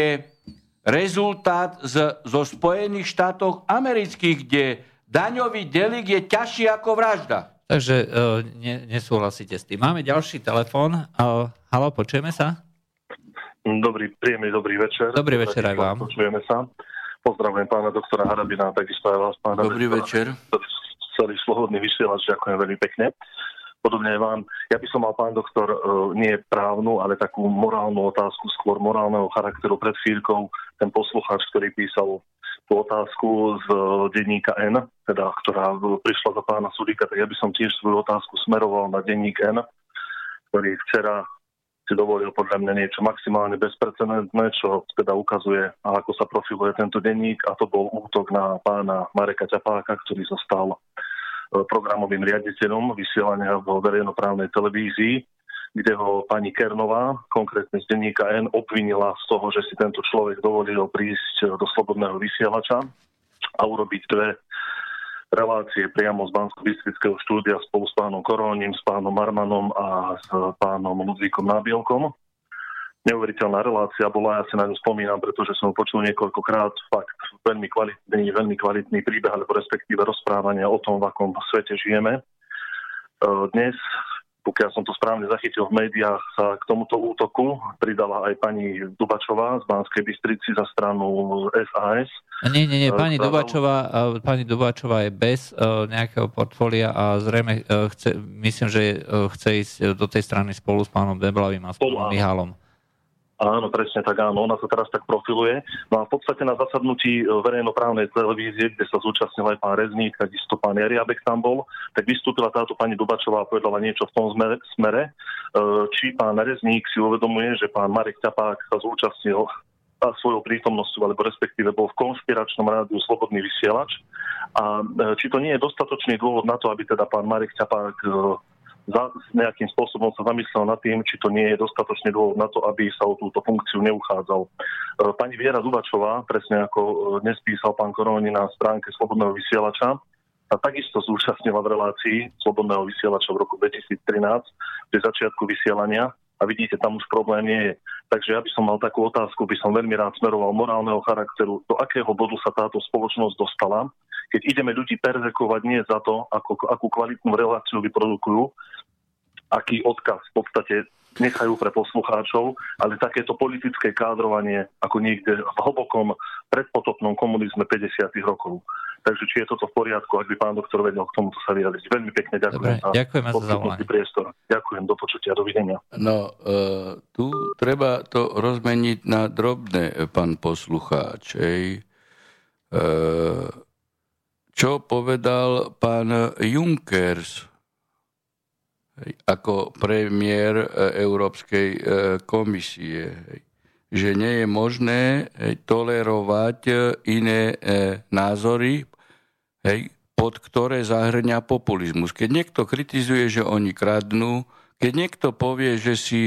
rezultát z, zo Spojených štátov amerických, kde daňový delik je ťažší ako vražda. Takže uh, ne, nesúhlasíte s tým. Máme ďalší telefón. Uh, halo, počujeme sa? Dobrý, príjemný dobrý večer. Dobrý večer aj vám. Počujeme sa. Pozdravujem pána doktora Harabina, takisto aj vás, pána Dobrý večer. Celý slobodný vysielač, ďakujem veľmi pekne. Podobne aj vám. Ja by som mal, pán doktor, e, nie právnu, ale takú morálnu otázku, skôr morálneho charakteru pred chvíľkou. Ten poslucháč, ktorý písal tú otázku z denníka N, teda, ktorá prišla za pána Sudika, tak ja by som tiež svoju otázku smeroval na denník N, ktorý včera si dovolil podľa mňa niečo maximálne bezprecedentné, čo teda ukazuje, ako sa profiluje tento denník. A to bol útok na pána Mareka Ťapáka, ktorý zostal e, programovým riaditeľom vysielania vo verejnoprávnej televízii, kde ho pani Kernová, konkrétne z denníka N, obvinila z toho, že si tento človek dovolil prísť do slobodného vysielača a urobiť dve relácie priamo z bansko štúdia spolu s pánom Korónim, s pánom Marmanom a s pánom Ludvíkom Nábielkom. Neuveriteľná relácia bola, ja si na ňu spomínam, pretože som počul niekoľkokrát fakt veľmi kvalitný, veľmi kvalitný príbeh, alebo respektíve rozprávania o tom, v akom svete žijeme. E, dnes pokiaľ som to správne zachytil v médiách, sa k tomuto útoku pridala aj pani Dubačová z Banskej Bystrici za stranu SAS. Nie, nie, nie, pani Dubačová, pani Dubačová je bez uh, nejakého portfólia a zrejme chce, myslím, že chce ísť do tej strany spolu s pánom Deblavým a s pánom Mihálom. Áno, presne tak áno. Ona sa teraz tak profiluje. No a v podstate na zasadnutí e, verejnoprávnej televízie, kde sa zúčastnil aj pán Rezník, takisto pán Jariabek tam bol, tak vystúpila táto pani Dubačová a povedala niečo v tom smere, e, či pán Rezník si uvedomuje, že pán Marek Ťapák sa zúčastnil a svojou prítomnosťou, alebo respektíve bol v konšpiračnom rádiu Slobodný vysielač. A e, či to nie je dostatočný dôvod na to, aby teda pán Marek Ťapák za, nejakým spôsobom sa zamyslel nad tým, či to nie je dostatočný dôvod na to, aby sa o túto funkciu neuchádzal. E, pani Viera Zubačová, presne ako e, dnes písal pán Koroni na stránke Slobodného vysielača, sa takisto zúčastnila v relácii Slobodného vysielača v roku 2013 pri začiatku vysielania a vidíte, tam už problém nie je. Takže ja by som mal takú otázku, by som veľmi rád smeroval morálneho charakteru, do akého bodu sa táto spoločnosť dostala, keď ideme ľudí perzekovať nie za to, ako, akú kvalitnú reláciu vyprodukujú, aký odkaz v podstate nechajú pre poslucháčov, ale takéto politické kádrovanie ako niekde v hlbokom predpotopnom komunizme 50. rokov. Takže či je toto v poriadku, ak by pán doktor vedel k tomuto sa vyjadriť. Veľmi pekne ďakujem. Dobre, ďakujem za zavolanie. priestor. Ďakujem, do počutia, dovidenia. No, uh, tu treba to rozmeniť na drobné, pán poslucháč. Ej. Uh, čo povedal pán Junkers ako premiér e, Európskej e, komisie, že nie je možné tolerovať e, iné názory, pod ktoré zahrňa populizmus. Keď niekto kritizuje, že oni kradnú, keď niekto povie, že si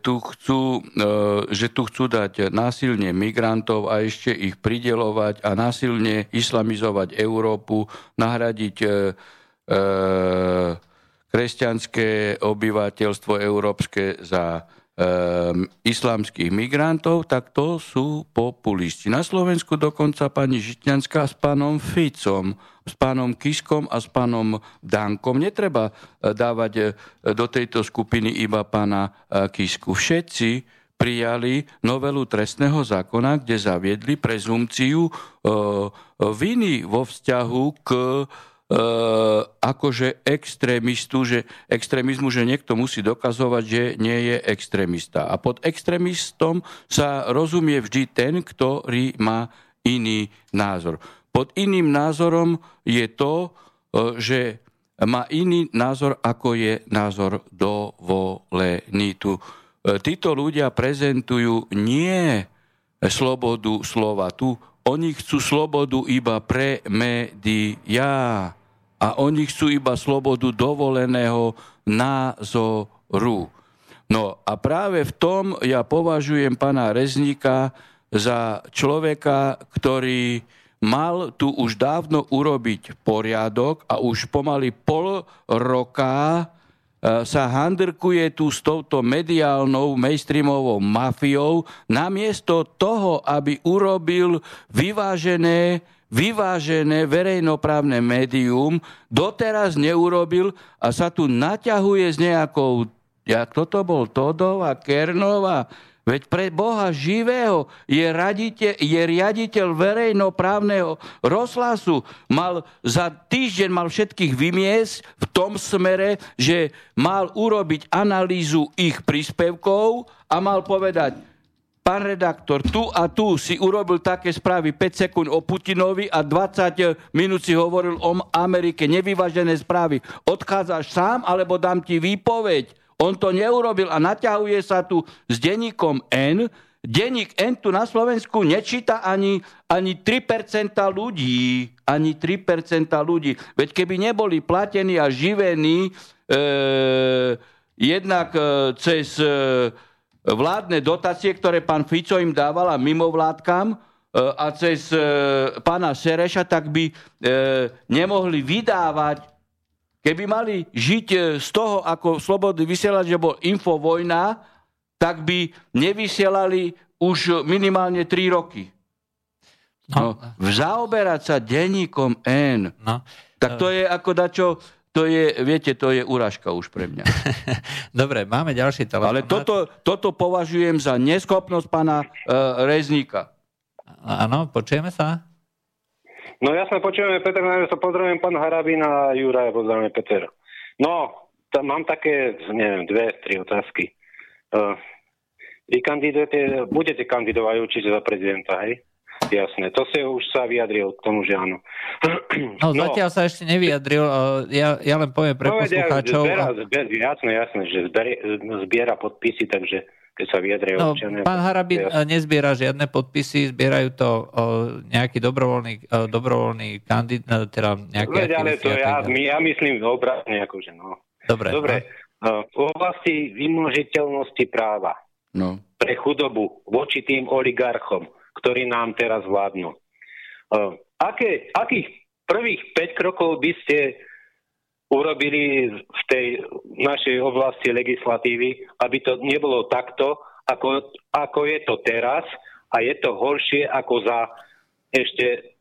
tu chcú, e, že tu chcú dať násilne migrantov a ešte ich pridelovať a násilne islamizovať Európu, nahradiť e, kresťanské obyvateľstvo európske za um, islamských migrantov, tak to sú populisti. Na Slovensku dokonca pani Žitňanská s pánom Ficom s pánom Kiskom a s pánom Dankom. Netreba e, dávať e, do tejto skupiny iba pána e, Kisku. Všetci prijali novelu trestného zákona, kde zaviedli prezumciu viny vo vzťahu k akože extrémistu, že extrémizmu, že niekto musí dokazovať, že nie je extrémista. A pod extrémistom sa rozumie vždy ten, ktorý má iný názor. Pod iným názorom je to, e, že má iný názor, ako je názor dovolený. Tu títo ľudia prezentujú nie slobodu slova. Tu oni chcú slobodu iba pre médiá a oni chcú iba slobodu dovoleného názoru. No a práve v tom ja považujem pána Rezníka za človeka, ktorý mal tu už dávno urobiť poriadok a už pomaly pol roka e, sa handrkuje tu s touto mediálnou mainstreamovou mafiou, namiesto toho, aby urobil vyvážené vyvážené verejnoprávne médium, doteraz neurobil a sa tu naťahuje s nejakou, jak toto bol, Todova, Kernova, Veď pre Boha živého je, radite, je riaditeľ verejnoprávneho rozhlasu. Mal za týždeň mal všetkých vymiesť v tom smere, že mal urobiť analýzu ich príspevkov a mal povedať, pán redaktor, tu a tu si urobil také správy 5 sekúnd o Putinovi a 20 minút si hovoril o Amerike, nevyvážené správy. Odchádzaš sám, alebo dám ti výpoveď. On to neurobil a naťahuje sa tu s denníkom N. Denník N tu na Slovensku nečíta ani, ani 3% ľudí. Ani 3% ľudí. Veď keby neboli platení a živení e, jednak e, cez e, vládne dotácie, ktoré pán Fico im dával a mimovládkam, e, a cez e, pána Sereša, tak by e, nemohli vydávať Keby mali žiť z toho, ako slobodný vysielač, že bol infovojna, tak by nevysielali už minimálne 3 roky. No. No, zaoberať sa denníkom N, no. tak to je ako dačo, to je, viete, to je úražka už pre mňa. Dobre, máme ďalší telefón. Ale toto, toto považujem za neschopnosť pána uh, Rezníka. Áno, počujeme sa? No jasne, počujeme Peter, sa pozdravujem pán Harabín a Juraj, pozdravujem Peter. No, tam mám také, neviem, dve, tri otázky. Uh, vy kandidujete, budete kandidovať určite za prezidenta, hej? Jasné, to si už sa vyjadril k tomu, že áno. No, no zatiaľ sa ešte nevyjadril, ja, ja len poviem pre no, poslucháčov. Zbiera, zbiera, jasné, jasné, že zbiera podpisy, takže keď sa vyjadria no, občania. Pán Harabin ja... nezbiera žiadne podpisy, zbierajú to o, nejaký dobrovoľný, o, dobrovoľný kandidát, teda nejaký Veď, ale to ja, my, ja myslím obratne, akože no. Dobre. Dobre. No. V oblasti vymožiteľnosti práva no. pre chudobu voči tým oligarchom, ktorí nám teraz vládnu. Aké, akých prvých 5 krokov by ste urobili v tej našej oblasti legislatívy, aby to nebolo takto, ako, ako je to teraz a je to horšie ako za ešte,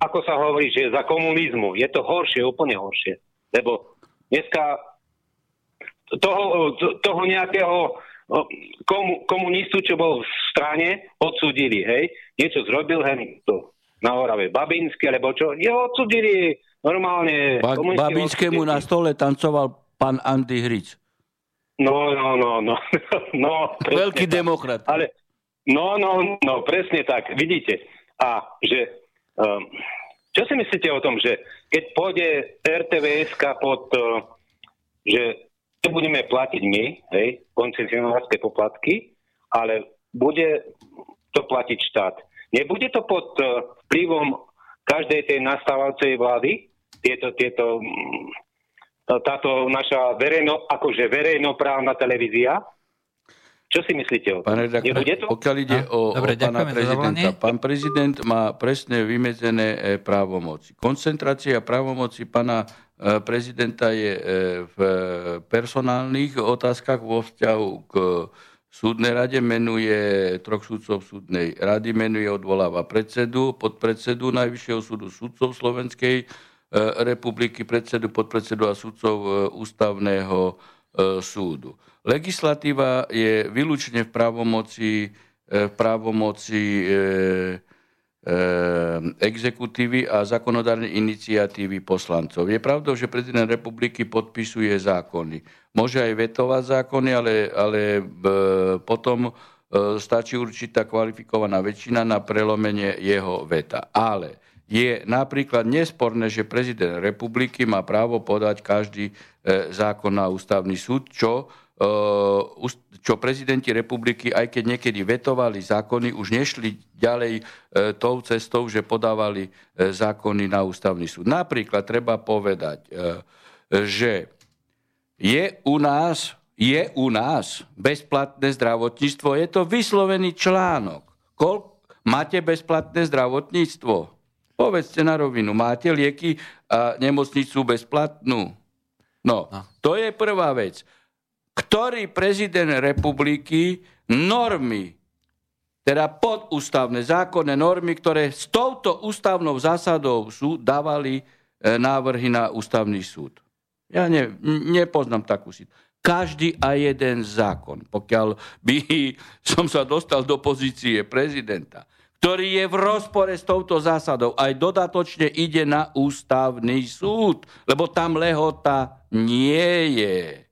ako sa hovorí, že za komunizmu. Je to horšie, úplne horšie. Lebo dneska toho, toho nejakého komu, komunistu, čo bol v strane, odsudili, hej, niečo zrobil, hej, to na Orave Babinsky, alebo čo, jeho odsudili normálne... Ba- Babinskému na stole tancoval pán Andy Hric. No, no, no, no. no Veľký tak. demokrat. Ale, no, no, no, presne tak. Vidíte. A že... Um, čo si myslíte o tom, že keď pôjde RTVS pod... Uh, že to budeme platiť my, hej, koncesionárske poplatky, ale bude to platiť štát. Nebude to pod uh, vplyvom každej tej nastávajúcej vlády? tieto, tieto, mm, táto naša verejno, akože verejnoprávna televízia. Čo si myslíte o tom? Nebude to? Pokiaľ ide a, o, dobre, o pána prezidenta, pán prezident má presne vymedzené e, právomoci. Koncentrácia právomoci pána e, prezidenta je e, v personálnych otázkach vo vzťahu k súdnej rade, menuje troch súdcov súdnej rady, menuje, odvoláva predsedu, podpredsedu Najvyššieho súdu súdcov Slovenskej E, republiky, predsedu, podpredsedu a sudcov e, ústavného e, súdu. Legislatíva je vylúčne v právomoci, v právomoci exekutívy a zákonodárnej iniciatívy poslancov. Je pravdou, že prezident republiky podpisuje zákony. Môže aj vetovať zákony, ale, ale potom stačí určitá kvalifikovaná väčšina na prelomenie jeho veta. Ale je napríklad nesporné, že prezident republiky má právo podať každý zákon na ústavný súd, čo čo prezidenti republiky, aj keď niekedy vetovali zákony, už nešli ďalej tou cestou, že podávali zákony na ústavný súd. Napríklad treba povedať, že je u nás, je u nás bezplatné zdravotníctvo. Je to vyslovený článok. Kol, máte bezplatné zdravotníctvo? Povedzte na rovinu, máte lieky a nemocnicu bezplatnú? No, no, to je prvá vec. Ktorý prezident republiky normy, teda podústavné zákonné normy, ktoré s touto ústavnou zásadou sú, dávali e, návrhy na ústavný súd. Ja ne, nepoznám takú situáciu. Každý a jeden zákon, pokiaľ by som sa dostal do pozície prezidenta, ktorý je v rozpore s touto zásadou, aj dodatočne ide na ústavný súd, lebo tam lehota nie je.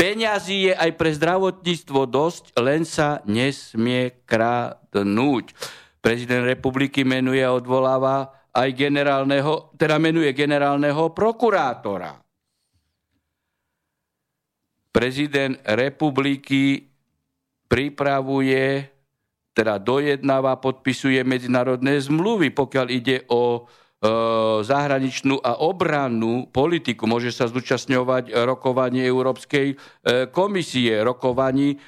Peňazí je aj pre zdravotníctvo dosť, len sa nesmie kradnúť. Prezident republiky menuje a odvoláva aj generálneho, teda menuje generálneho prokurátora prezident republiky pripravuje, teda dojednáva, podpisuje medzinárodné zmluvy, pokiaľ ide o zahraničnú a obrannú politiku. Môže sa zúčastňovať rokovanie Európskej e, komisie, rokovaní e,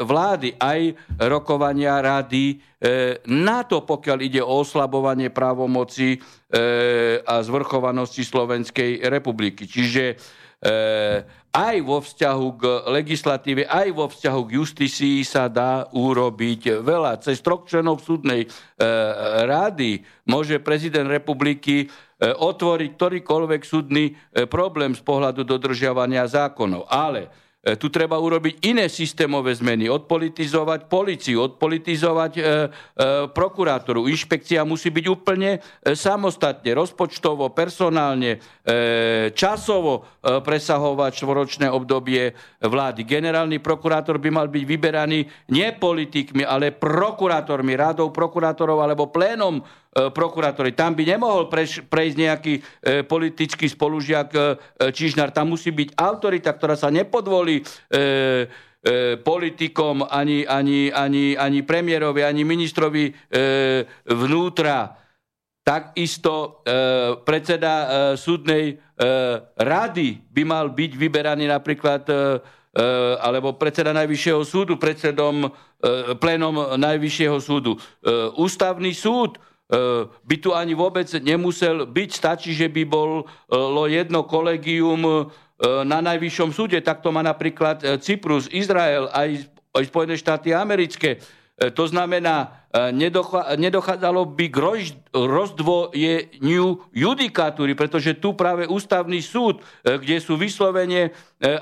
vlády, aj rokovania rady e, NATO, pokiaľ ide o oslabovanie právomoci e, a zvrchovanosti Slovenskej republiky. Čiže e, aj vo vzťahu k legislatíve, aj vo vzťahu k justícii sa dá urobiť veľa. Cez troch členov súdnej e, rady môže prezident republiky e, otvoriť ktorýkoľvek súdny problém z pohľadu dodržiavania zákonov. Ale tu treba urobiť iné systémové zmeny, odpolitizovať policiu, odpolitizovať e, e, prokurátoru. Inšpekcia musí byť úplne e, samostatne, rozpočtovo, personálne, e, časovo e, presahovať štvoročné obdobie vlády. Generálny prokurátor by mal byť vyberaný nie politikmi, ale prokurátormi, rádou prokurátorov alebo plénom E, prokurátory. Tam by nemohol preš, prejsť nejaký e, politický spolužiak e, Čižnár. Tam musí byť autorita, ktorá sa nepodvolí e, e, politikom, ani, ani, ani, ani premiérovi, ani ministrovi e, vnútra. Takisto e, predseda súdnej rady by mal byť vyberaný napríklad alebo predseda Najvyššieho súdu, predsedom, plénom Najvyššieho súdu. Ústavný súd by tu ani vôbec nemusel byť. Stačí, že by bolo jedno kolegium na najvyššom súde. Tak to má napríklad e, Cyprus, Izrael, aj, aj Spojené štáty americké. To znamená, nedochádzalo by k rozdvojeniu judikatúry, pretože tu práve ústavný súd, e, kde sú vyslovene e,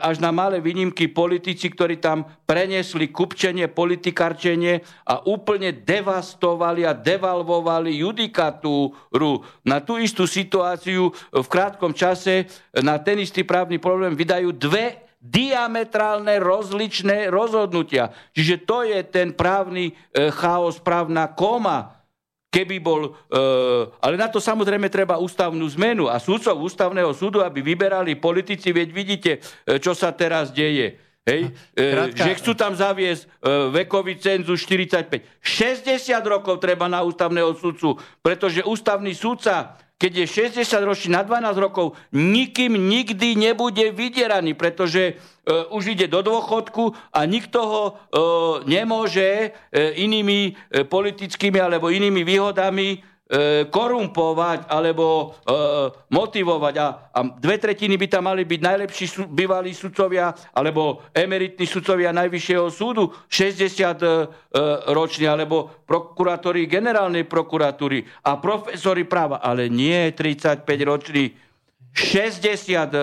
až na malé výnimky politici, ktorí tam prenesli kupčenie, politikarčenie a úplne devastovali a devalvovali judikatúru. Na tú istú situáciu v krátkom čase na ten istý právny problém vydajú dve diametrálne rozličné rozhodnutia. Čiže to je ten právny e, chaos, právna koma, keby bol... E, ale na to samozrejme treba ústavnú zmenu a súdcov ústavného súdu, aby vyberali politici, veď vidíte, e, čo sa teraz deje. Hej? E, že chcú tam zaviesť e, vekový cenzus 45. 60 rokov treba na ústavného sudcu, pretože ústavný sudca keď je 60 ročný na 12 rokov, nikým nikdy nebude vydieraný, pretože e, už ide do dôchodku a nikto ho e, nemôže e, inými e, politickými alebo inými výhodami korumpovať alebo e, motivovať. A, a dve tretiny by tam mali byť najlepší sú, bývalí sudcovia alebo emeritní sudcovia Najvyššieho súdu, 60 e, roční, alebo prokurátori generálnej prokuratúry a profesori práva, ale nie 35 roční 60 e,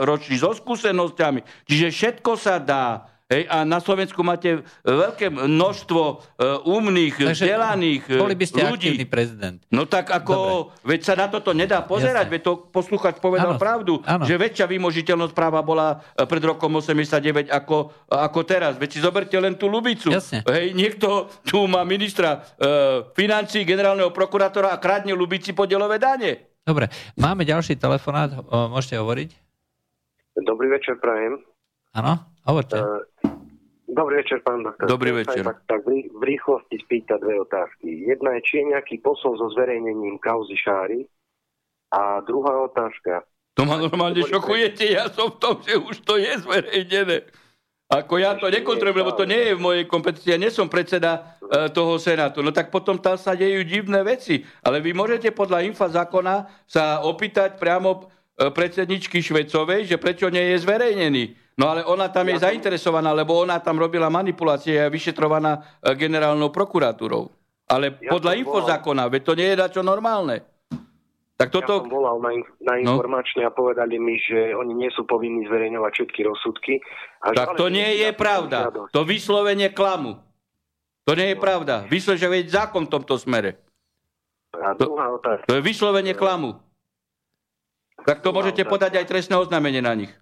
roční so skúsenosťami. Čiže všetko sa dá Hej, a na Slovensku máte veľké množstvo uh, umných, Takže vzdelaných uh, boli by ste ľudí. prezident. No tak ako, Dobre. veď sa na toto nedá pozerať, Jasne. veď to poslúchať povedal ano. pravdu, ano. že väčšia vymožiteľnosť práva bola e, pred rokom 89 ako, ako teraz. Veď si zoberte len tú Lubicu. Jasne. Hej, niekto tu má ministra uh, financí, generálneho prokurátora a kradne Lubici podielové dane. Dobre, máme ďalší telefonát, môžete hovoriť? Dobrý večer, prajem. Áno Hovorte. Uh, dobrý večer, pán doktor. Dobrý večer. Tak, tak v, rýchlosti spýta dve otázky. Jedna je, či je nejaký posun so zverejnením kauzy Šáry. A druhá otázka. To ma normálne šokujete, ja som v tom, že už to je zverejnené. Ako ja to nekontrolujem, lebo to nie je v mojej kompetencii. Ja nie som predseda e, toho Senátu. No tak potom tam sa dejú divné veci. Ale vy môžete podľa infa zákona sa opýtať priamo e, predsedničky Švecovej, že prečo nie je zverejnený. No ale ona tam je ja zainteresovaná, lebo ona tam robila manipulácie a je vyšetrovaná e, generálnou prokuratúrou. Ale ja podľa infozákona, veď to nie je dačo normálne. Tak toto... Ja som volal na, na no. informačne no. a povedali mi, že oni nie sú povinní zverejňovať všetky rozsudky. A tak to nie je pravda. To vyslovenie klamu. To nie je no. pravda. Vyslovene, zákon v tomto smere. A to, to je vyslovenie klamu. Tak to môžete podať aj trestné oznámenie na nich.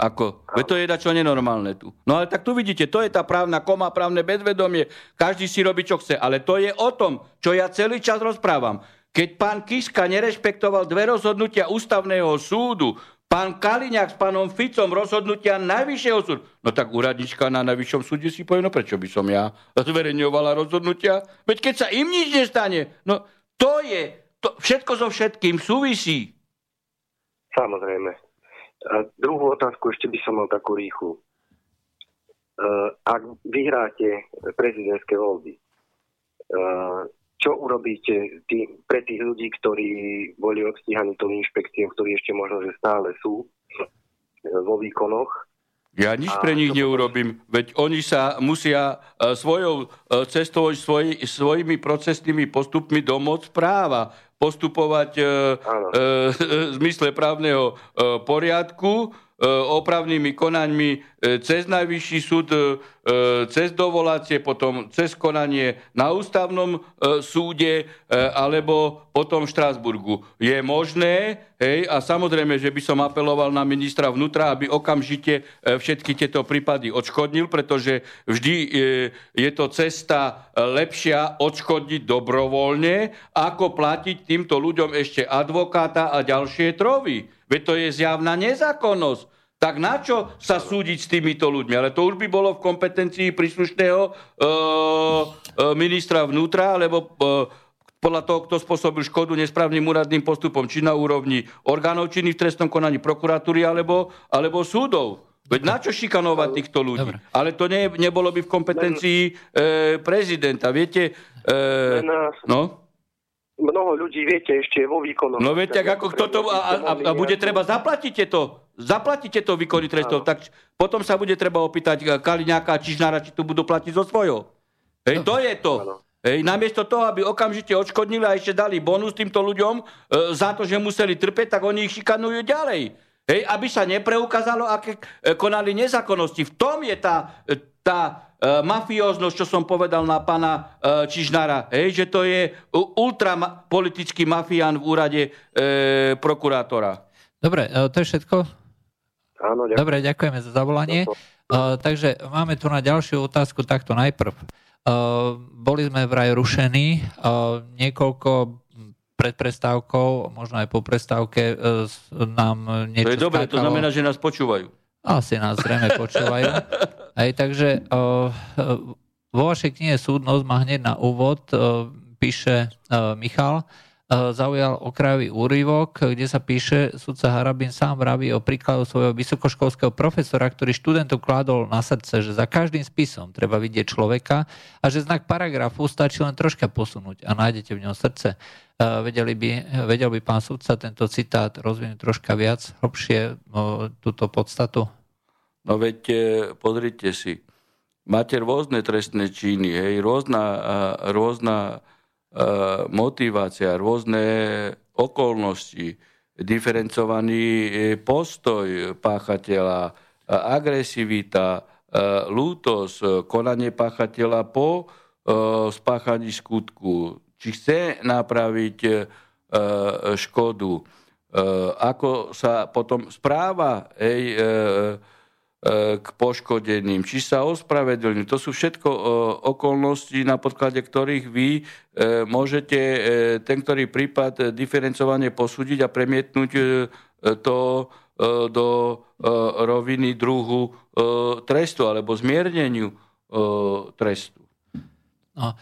Ako? Veď to je čo nenormálne tu. No ale tak tu vidíte, to je tá právna koma, právne bezvedomie. Každý si robí, čo chce. Ale to je o tom, čo ja celý čas rozprávam. Keď pán Kiska nerešpektoval dve rozhodnutia ústavného súdu, pán Kaliňák s pánom Ficom rozhodnutia najvyššieho súdu, no tak úradnička na najvyššom súde si povie, no prečo by som ja zverejňovala rozhodnutia? Veď keď sa im nič nestane, no to je, to, všetko so všetkým súvisí. Samozrejme. A druhú otázku ešte by som mal takú rýchlu. Uh, ak vyhráte prezidentské voľby, uh, čo urobíte tý, pre tých ľudí, ktorí boli odstíhaní tou inšpekciou, ktorí ešte možno, že stále sú e, vo výkonoch. Ja nič pre nich neurobím, veď oni sa musia svojou cestou, svoj, svojimi procesnými postupmi domôcť práva postupovať uh, uh, v zmysle právneho uh, poriadku, E, opravnými konaňmi e, cez najvyšší súd, e, cez dovolácie, potom cez konanie na ústavnom súde alebo potom v Štrásburgu. Je možné, hej, a samozrejme, že by som apeloval na ministra vnútra, aby okamžite všetky tieto prípady odškodnil, pretože vždy je to cesta lepšia odškodniť dobrovoľne, ako platiť týmto ľuďom ešte advokáta a ďalšie trovy. Veď to je zjavná nezákonnosť. Tak na čo sa súdiť s týmito ľuďmi? Ale to už by bolo v kompetencii príslušného e, e, ministra vnútra, alebo e, podľa toho, kto spôsobil škodu nesprávnym úradným postupom, či na úrovni orgánov činných v trestnom konaní prokuratúry alebo, alebo súdov. Veď na čo šikanovať týchto ľudí? Dobre. Ale to ne, nebolo by v kompetencii e, prezidenta. Viete, e, no? Mnoho ľudí, viete, ešte je vo výkonu. No viete, ako kto to... A, a, a bude treba zaplatiť to. Zaplatíte to výkony trestov, tak potom sa bude treba opýtať eh, Kaliňáka a Čižnára, či tu budú platiť zo svojho. Hej, to je to. Hej, namiesto toho, aby okamžite odškodnili a ešte dali bonus týmto ľuďom e, za to, že museli trpeť, tak oni ich šikanujú ďalej. Hej, aby sa nepreukázalo, aké e, konali nezákonnosti. V tom je tá, e, tá e, mafióznosť, čo som povedal na pána e, Čižnára, hej, že to je ultrapolitický mafián v úrade e, prokurátora. Dobre, e, to je všetko? Áno, ďakujem. Dobre, ďakujeme za zavolanie. Uh, takže máme tu na ďalšiu otázku takto najprv. Uh, boli sme vraj rušení uh, niekoľko pred prestávkou, možno aj po prestávke nám niečo To je dobre, to znamená, že nás počúvajú. Asi nás zrejme počúvajú. Aj takže uh, vo vašej knihe Súdnosť má hneď na úvod, uh, píše uh, Michal, zaujal okrajový úryvok, kde sa píše, sudca Harabin sám vraví o príkladu svojho vysokoškolského profesora, ktorý študentov kládol na srdce, že za každým spisom treba vidieť človeka a že znak paragrafu stačí len troška posunúť a nájdete v ňom srdce. E, vedeli by, vedel by pán sudca tento citát rozvinúť troška viac, hlbšie túto podstatu? No veď pozrite si, máte rôzne trestné činy, hej, rôzna, rôzna E, motivácia, rôzne okolnosti, diferencovaný e, postoj páchateľa, e, agresivita, lútosť, konanie páchateľa po spáchaní skutku, či chce napraviť škodu, ako sa potom správa ej, k poškodeným, či sa ospravedlňujú. To sú všetko e, okolnosti, na podklade ktorých vy e, môžete e, ten, ktorý prípad diferencovane posúdiť a premietnúť to do roviny druhu trestu alebo zmierneniu trestu. No,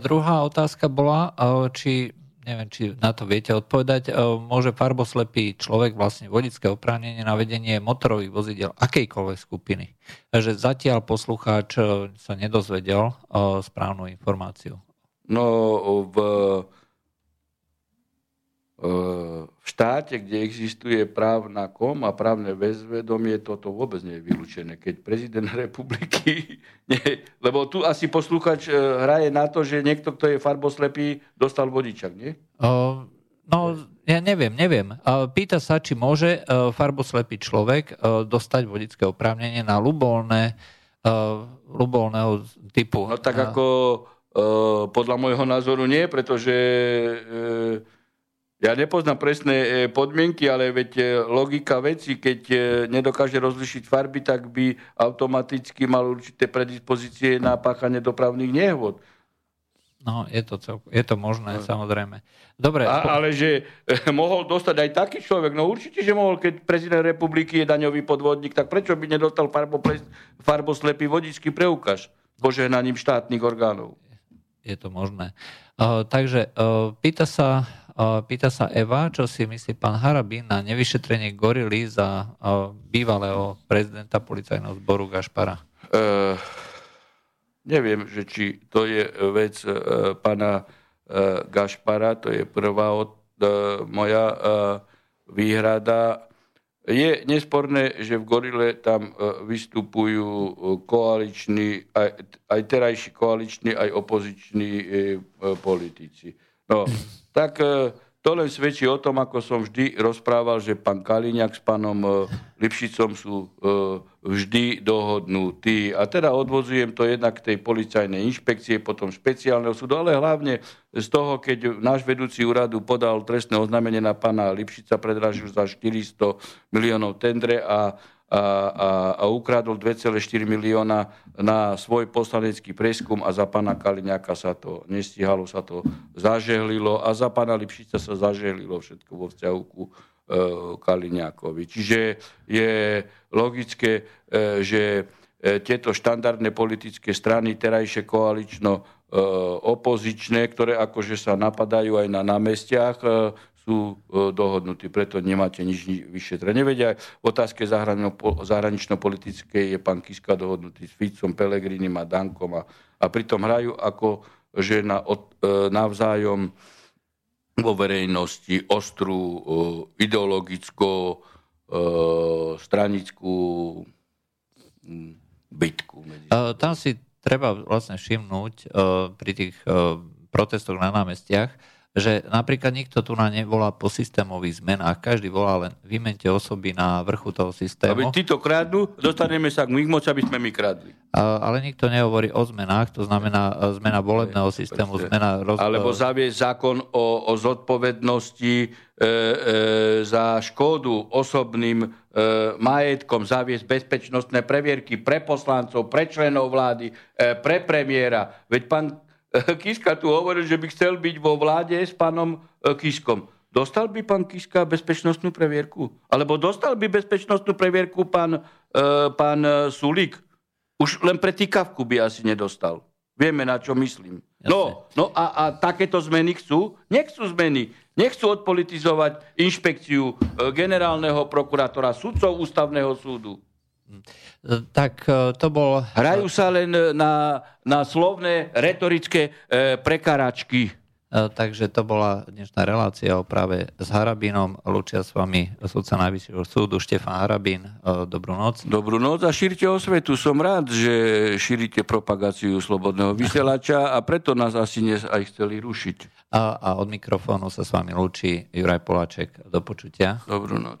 druhá otázka bola, či neviem, či na to viete odpovedať, môže farboslepý človek vlastne vodické oprávnenie na vedenie motorových vozidel akejkoľvek skupiny. Takže zatiaľ poslucháč sa nedozvedel správnu informáciu. No v v štáte, kde existuje právna kom a právne bezvedomie, toto vôbec nie je vylúčené. Keď prezident republiky, nie, lebo tu asi poslúchač e, hraje na to, že niekto, kto je farboslepý, dostal vodičak, nie? No, ja neviem, neviem. Pýta sa, či môže e, farboslepý človek e, dostať vodické oprávnenie na ľubolné, ľubolného typu. No tak ako podľa môjho názoru nie, pretože ja nepoznám presné e, podmienky, ale veď e, logika veci, keď e, nedokáže rozlišiť farby, tak by automaticky mal určité predispozície na páchanie dopravných nehôd. No, je to, celko, je to možné, no. samozrejme. Dobre. A, ale že mohol dostať aj taký človek, no určite, že mohol, keď prezident republiky je daňový podvodník, tak prečo by nedostal farboslepý vodičský preukáž požehnaním štátnych orgánov? Je to možné. Uh, takže uh, pýta sa Pýta sa Eva, čo si myslí pán Harabín na nevyšetrenie gorily za bývalého prezidenta policajného zboru Gašpara? Uh, neviem, že či to je vec uh, pána uh, Gašpara, to je prvá od, uh, moja uh, výhrada. Je nesporné, že v Gorile tam vystupujú koaliční, aj, aj terajší koaliční, aj opoziční politici. No, tak e, to len svedčí o tom, ako som vždy rozprával, že pán Kaliňák s pánom e, Lipšicom sú e, vždy dohodnutí. A teda odvozujem to jednak tej policajnej inšpekcie, potom špeciálneho súdu, ale hlavne z toho, keď náš vedúci úradu podal trestné oznámenie na pána Lipšica, predražil za 400 miliónov tendre a a, a, ukradol 2,4 milióna na svoj poslanecký preskum a za pána Kaliňáka sa to nestihalo, sa to zažehlilo a za pána Lipšica sa zažehlilo všetko vo vzťahu ku e, Kaliňákovi. Čiže je logické, e, že e, tieto štandardné politické strany, terajšie koalično e, opozičné, ktoré akože sa napadajú aj na námestiach, e, sú e, dohodnutí, preto nemáte nič vyšetrať. Nevedia, v otázke zahranično-politickej je pán Kiska dohodnutý s Ficom, Pelegrinim a Dankom a, a pritom hrajú ako že na, od, e, navzájom vo verejnosti ostrú e, ideologicko stranickú. Medzi... Tam si treba vlastne všimnúť pri tých protestoch na námestiach, že napríklad nikto tu na nevolá po systémových zmenách, každý volá len vymente osoby na vrchu toho systému. Aby títo kradnú, dostaneme sa k moci, aby sme my kradli. Ale nikto nehovorí o zmenách, to znamená e, zmena volebného systému, Prečo? zmena... Roz... Alebo zaviesť zákon o, o zodpovednosti e, e, za škodu osobným e, majetkom, zaviesť bezpečnostné previerky pre poslancov, pre členov vlády, e, pre premiéra. Veď pán Kiska tu hovoril, že by chcel byť vo vláde s pánom e, Kiskom. Dostal by pán Kiska bezpečnostnú previerku? Alebo dostal by bezpečnostnú previerku pán, e, pán e, Sulík? Už len pre týkavku by asi nedostal. Vieme, na čo myslím. No, no a, a takéto zmeny chcú? Nechcú zmeny. Nechcú odpolitizovať inšpekciu generálneho prokurátora, sudcov ústavného súdu. Tak e, to bol... Hrajú sa len na, na slovné, retorické e, prekaračky. E, takže to bola dnešná relácia o práve s Harabinom. Lučia s vami sudca Najvyššieho súdu Štefan Harabín. E, dobrú noc. Dobrú noc a šírite osvetu. Som rád, že šírite propagáciu slobodného vysielača a preto nás asi dnes aj chceli rušiť. A, a od mikrofónu sa s vami lúči Juraj Poláček. Do počutia. Dobrú noc.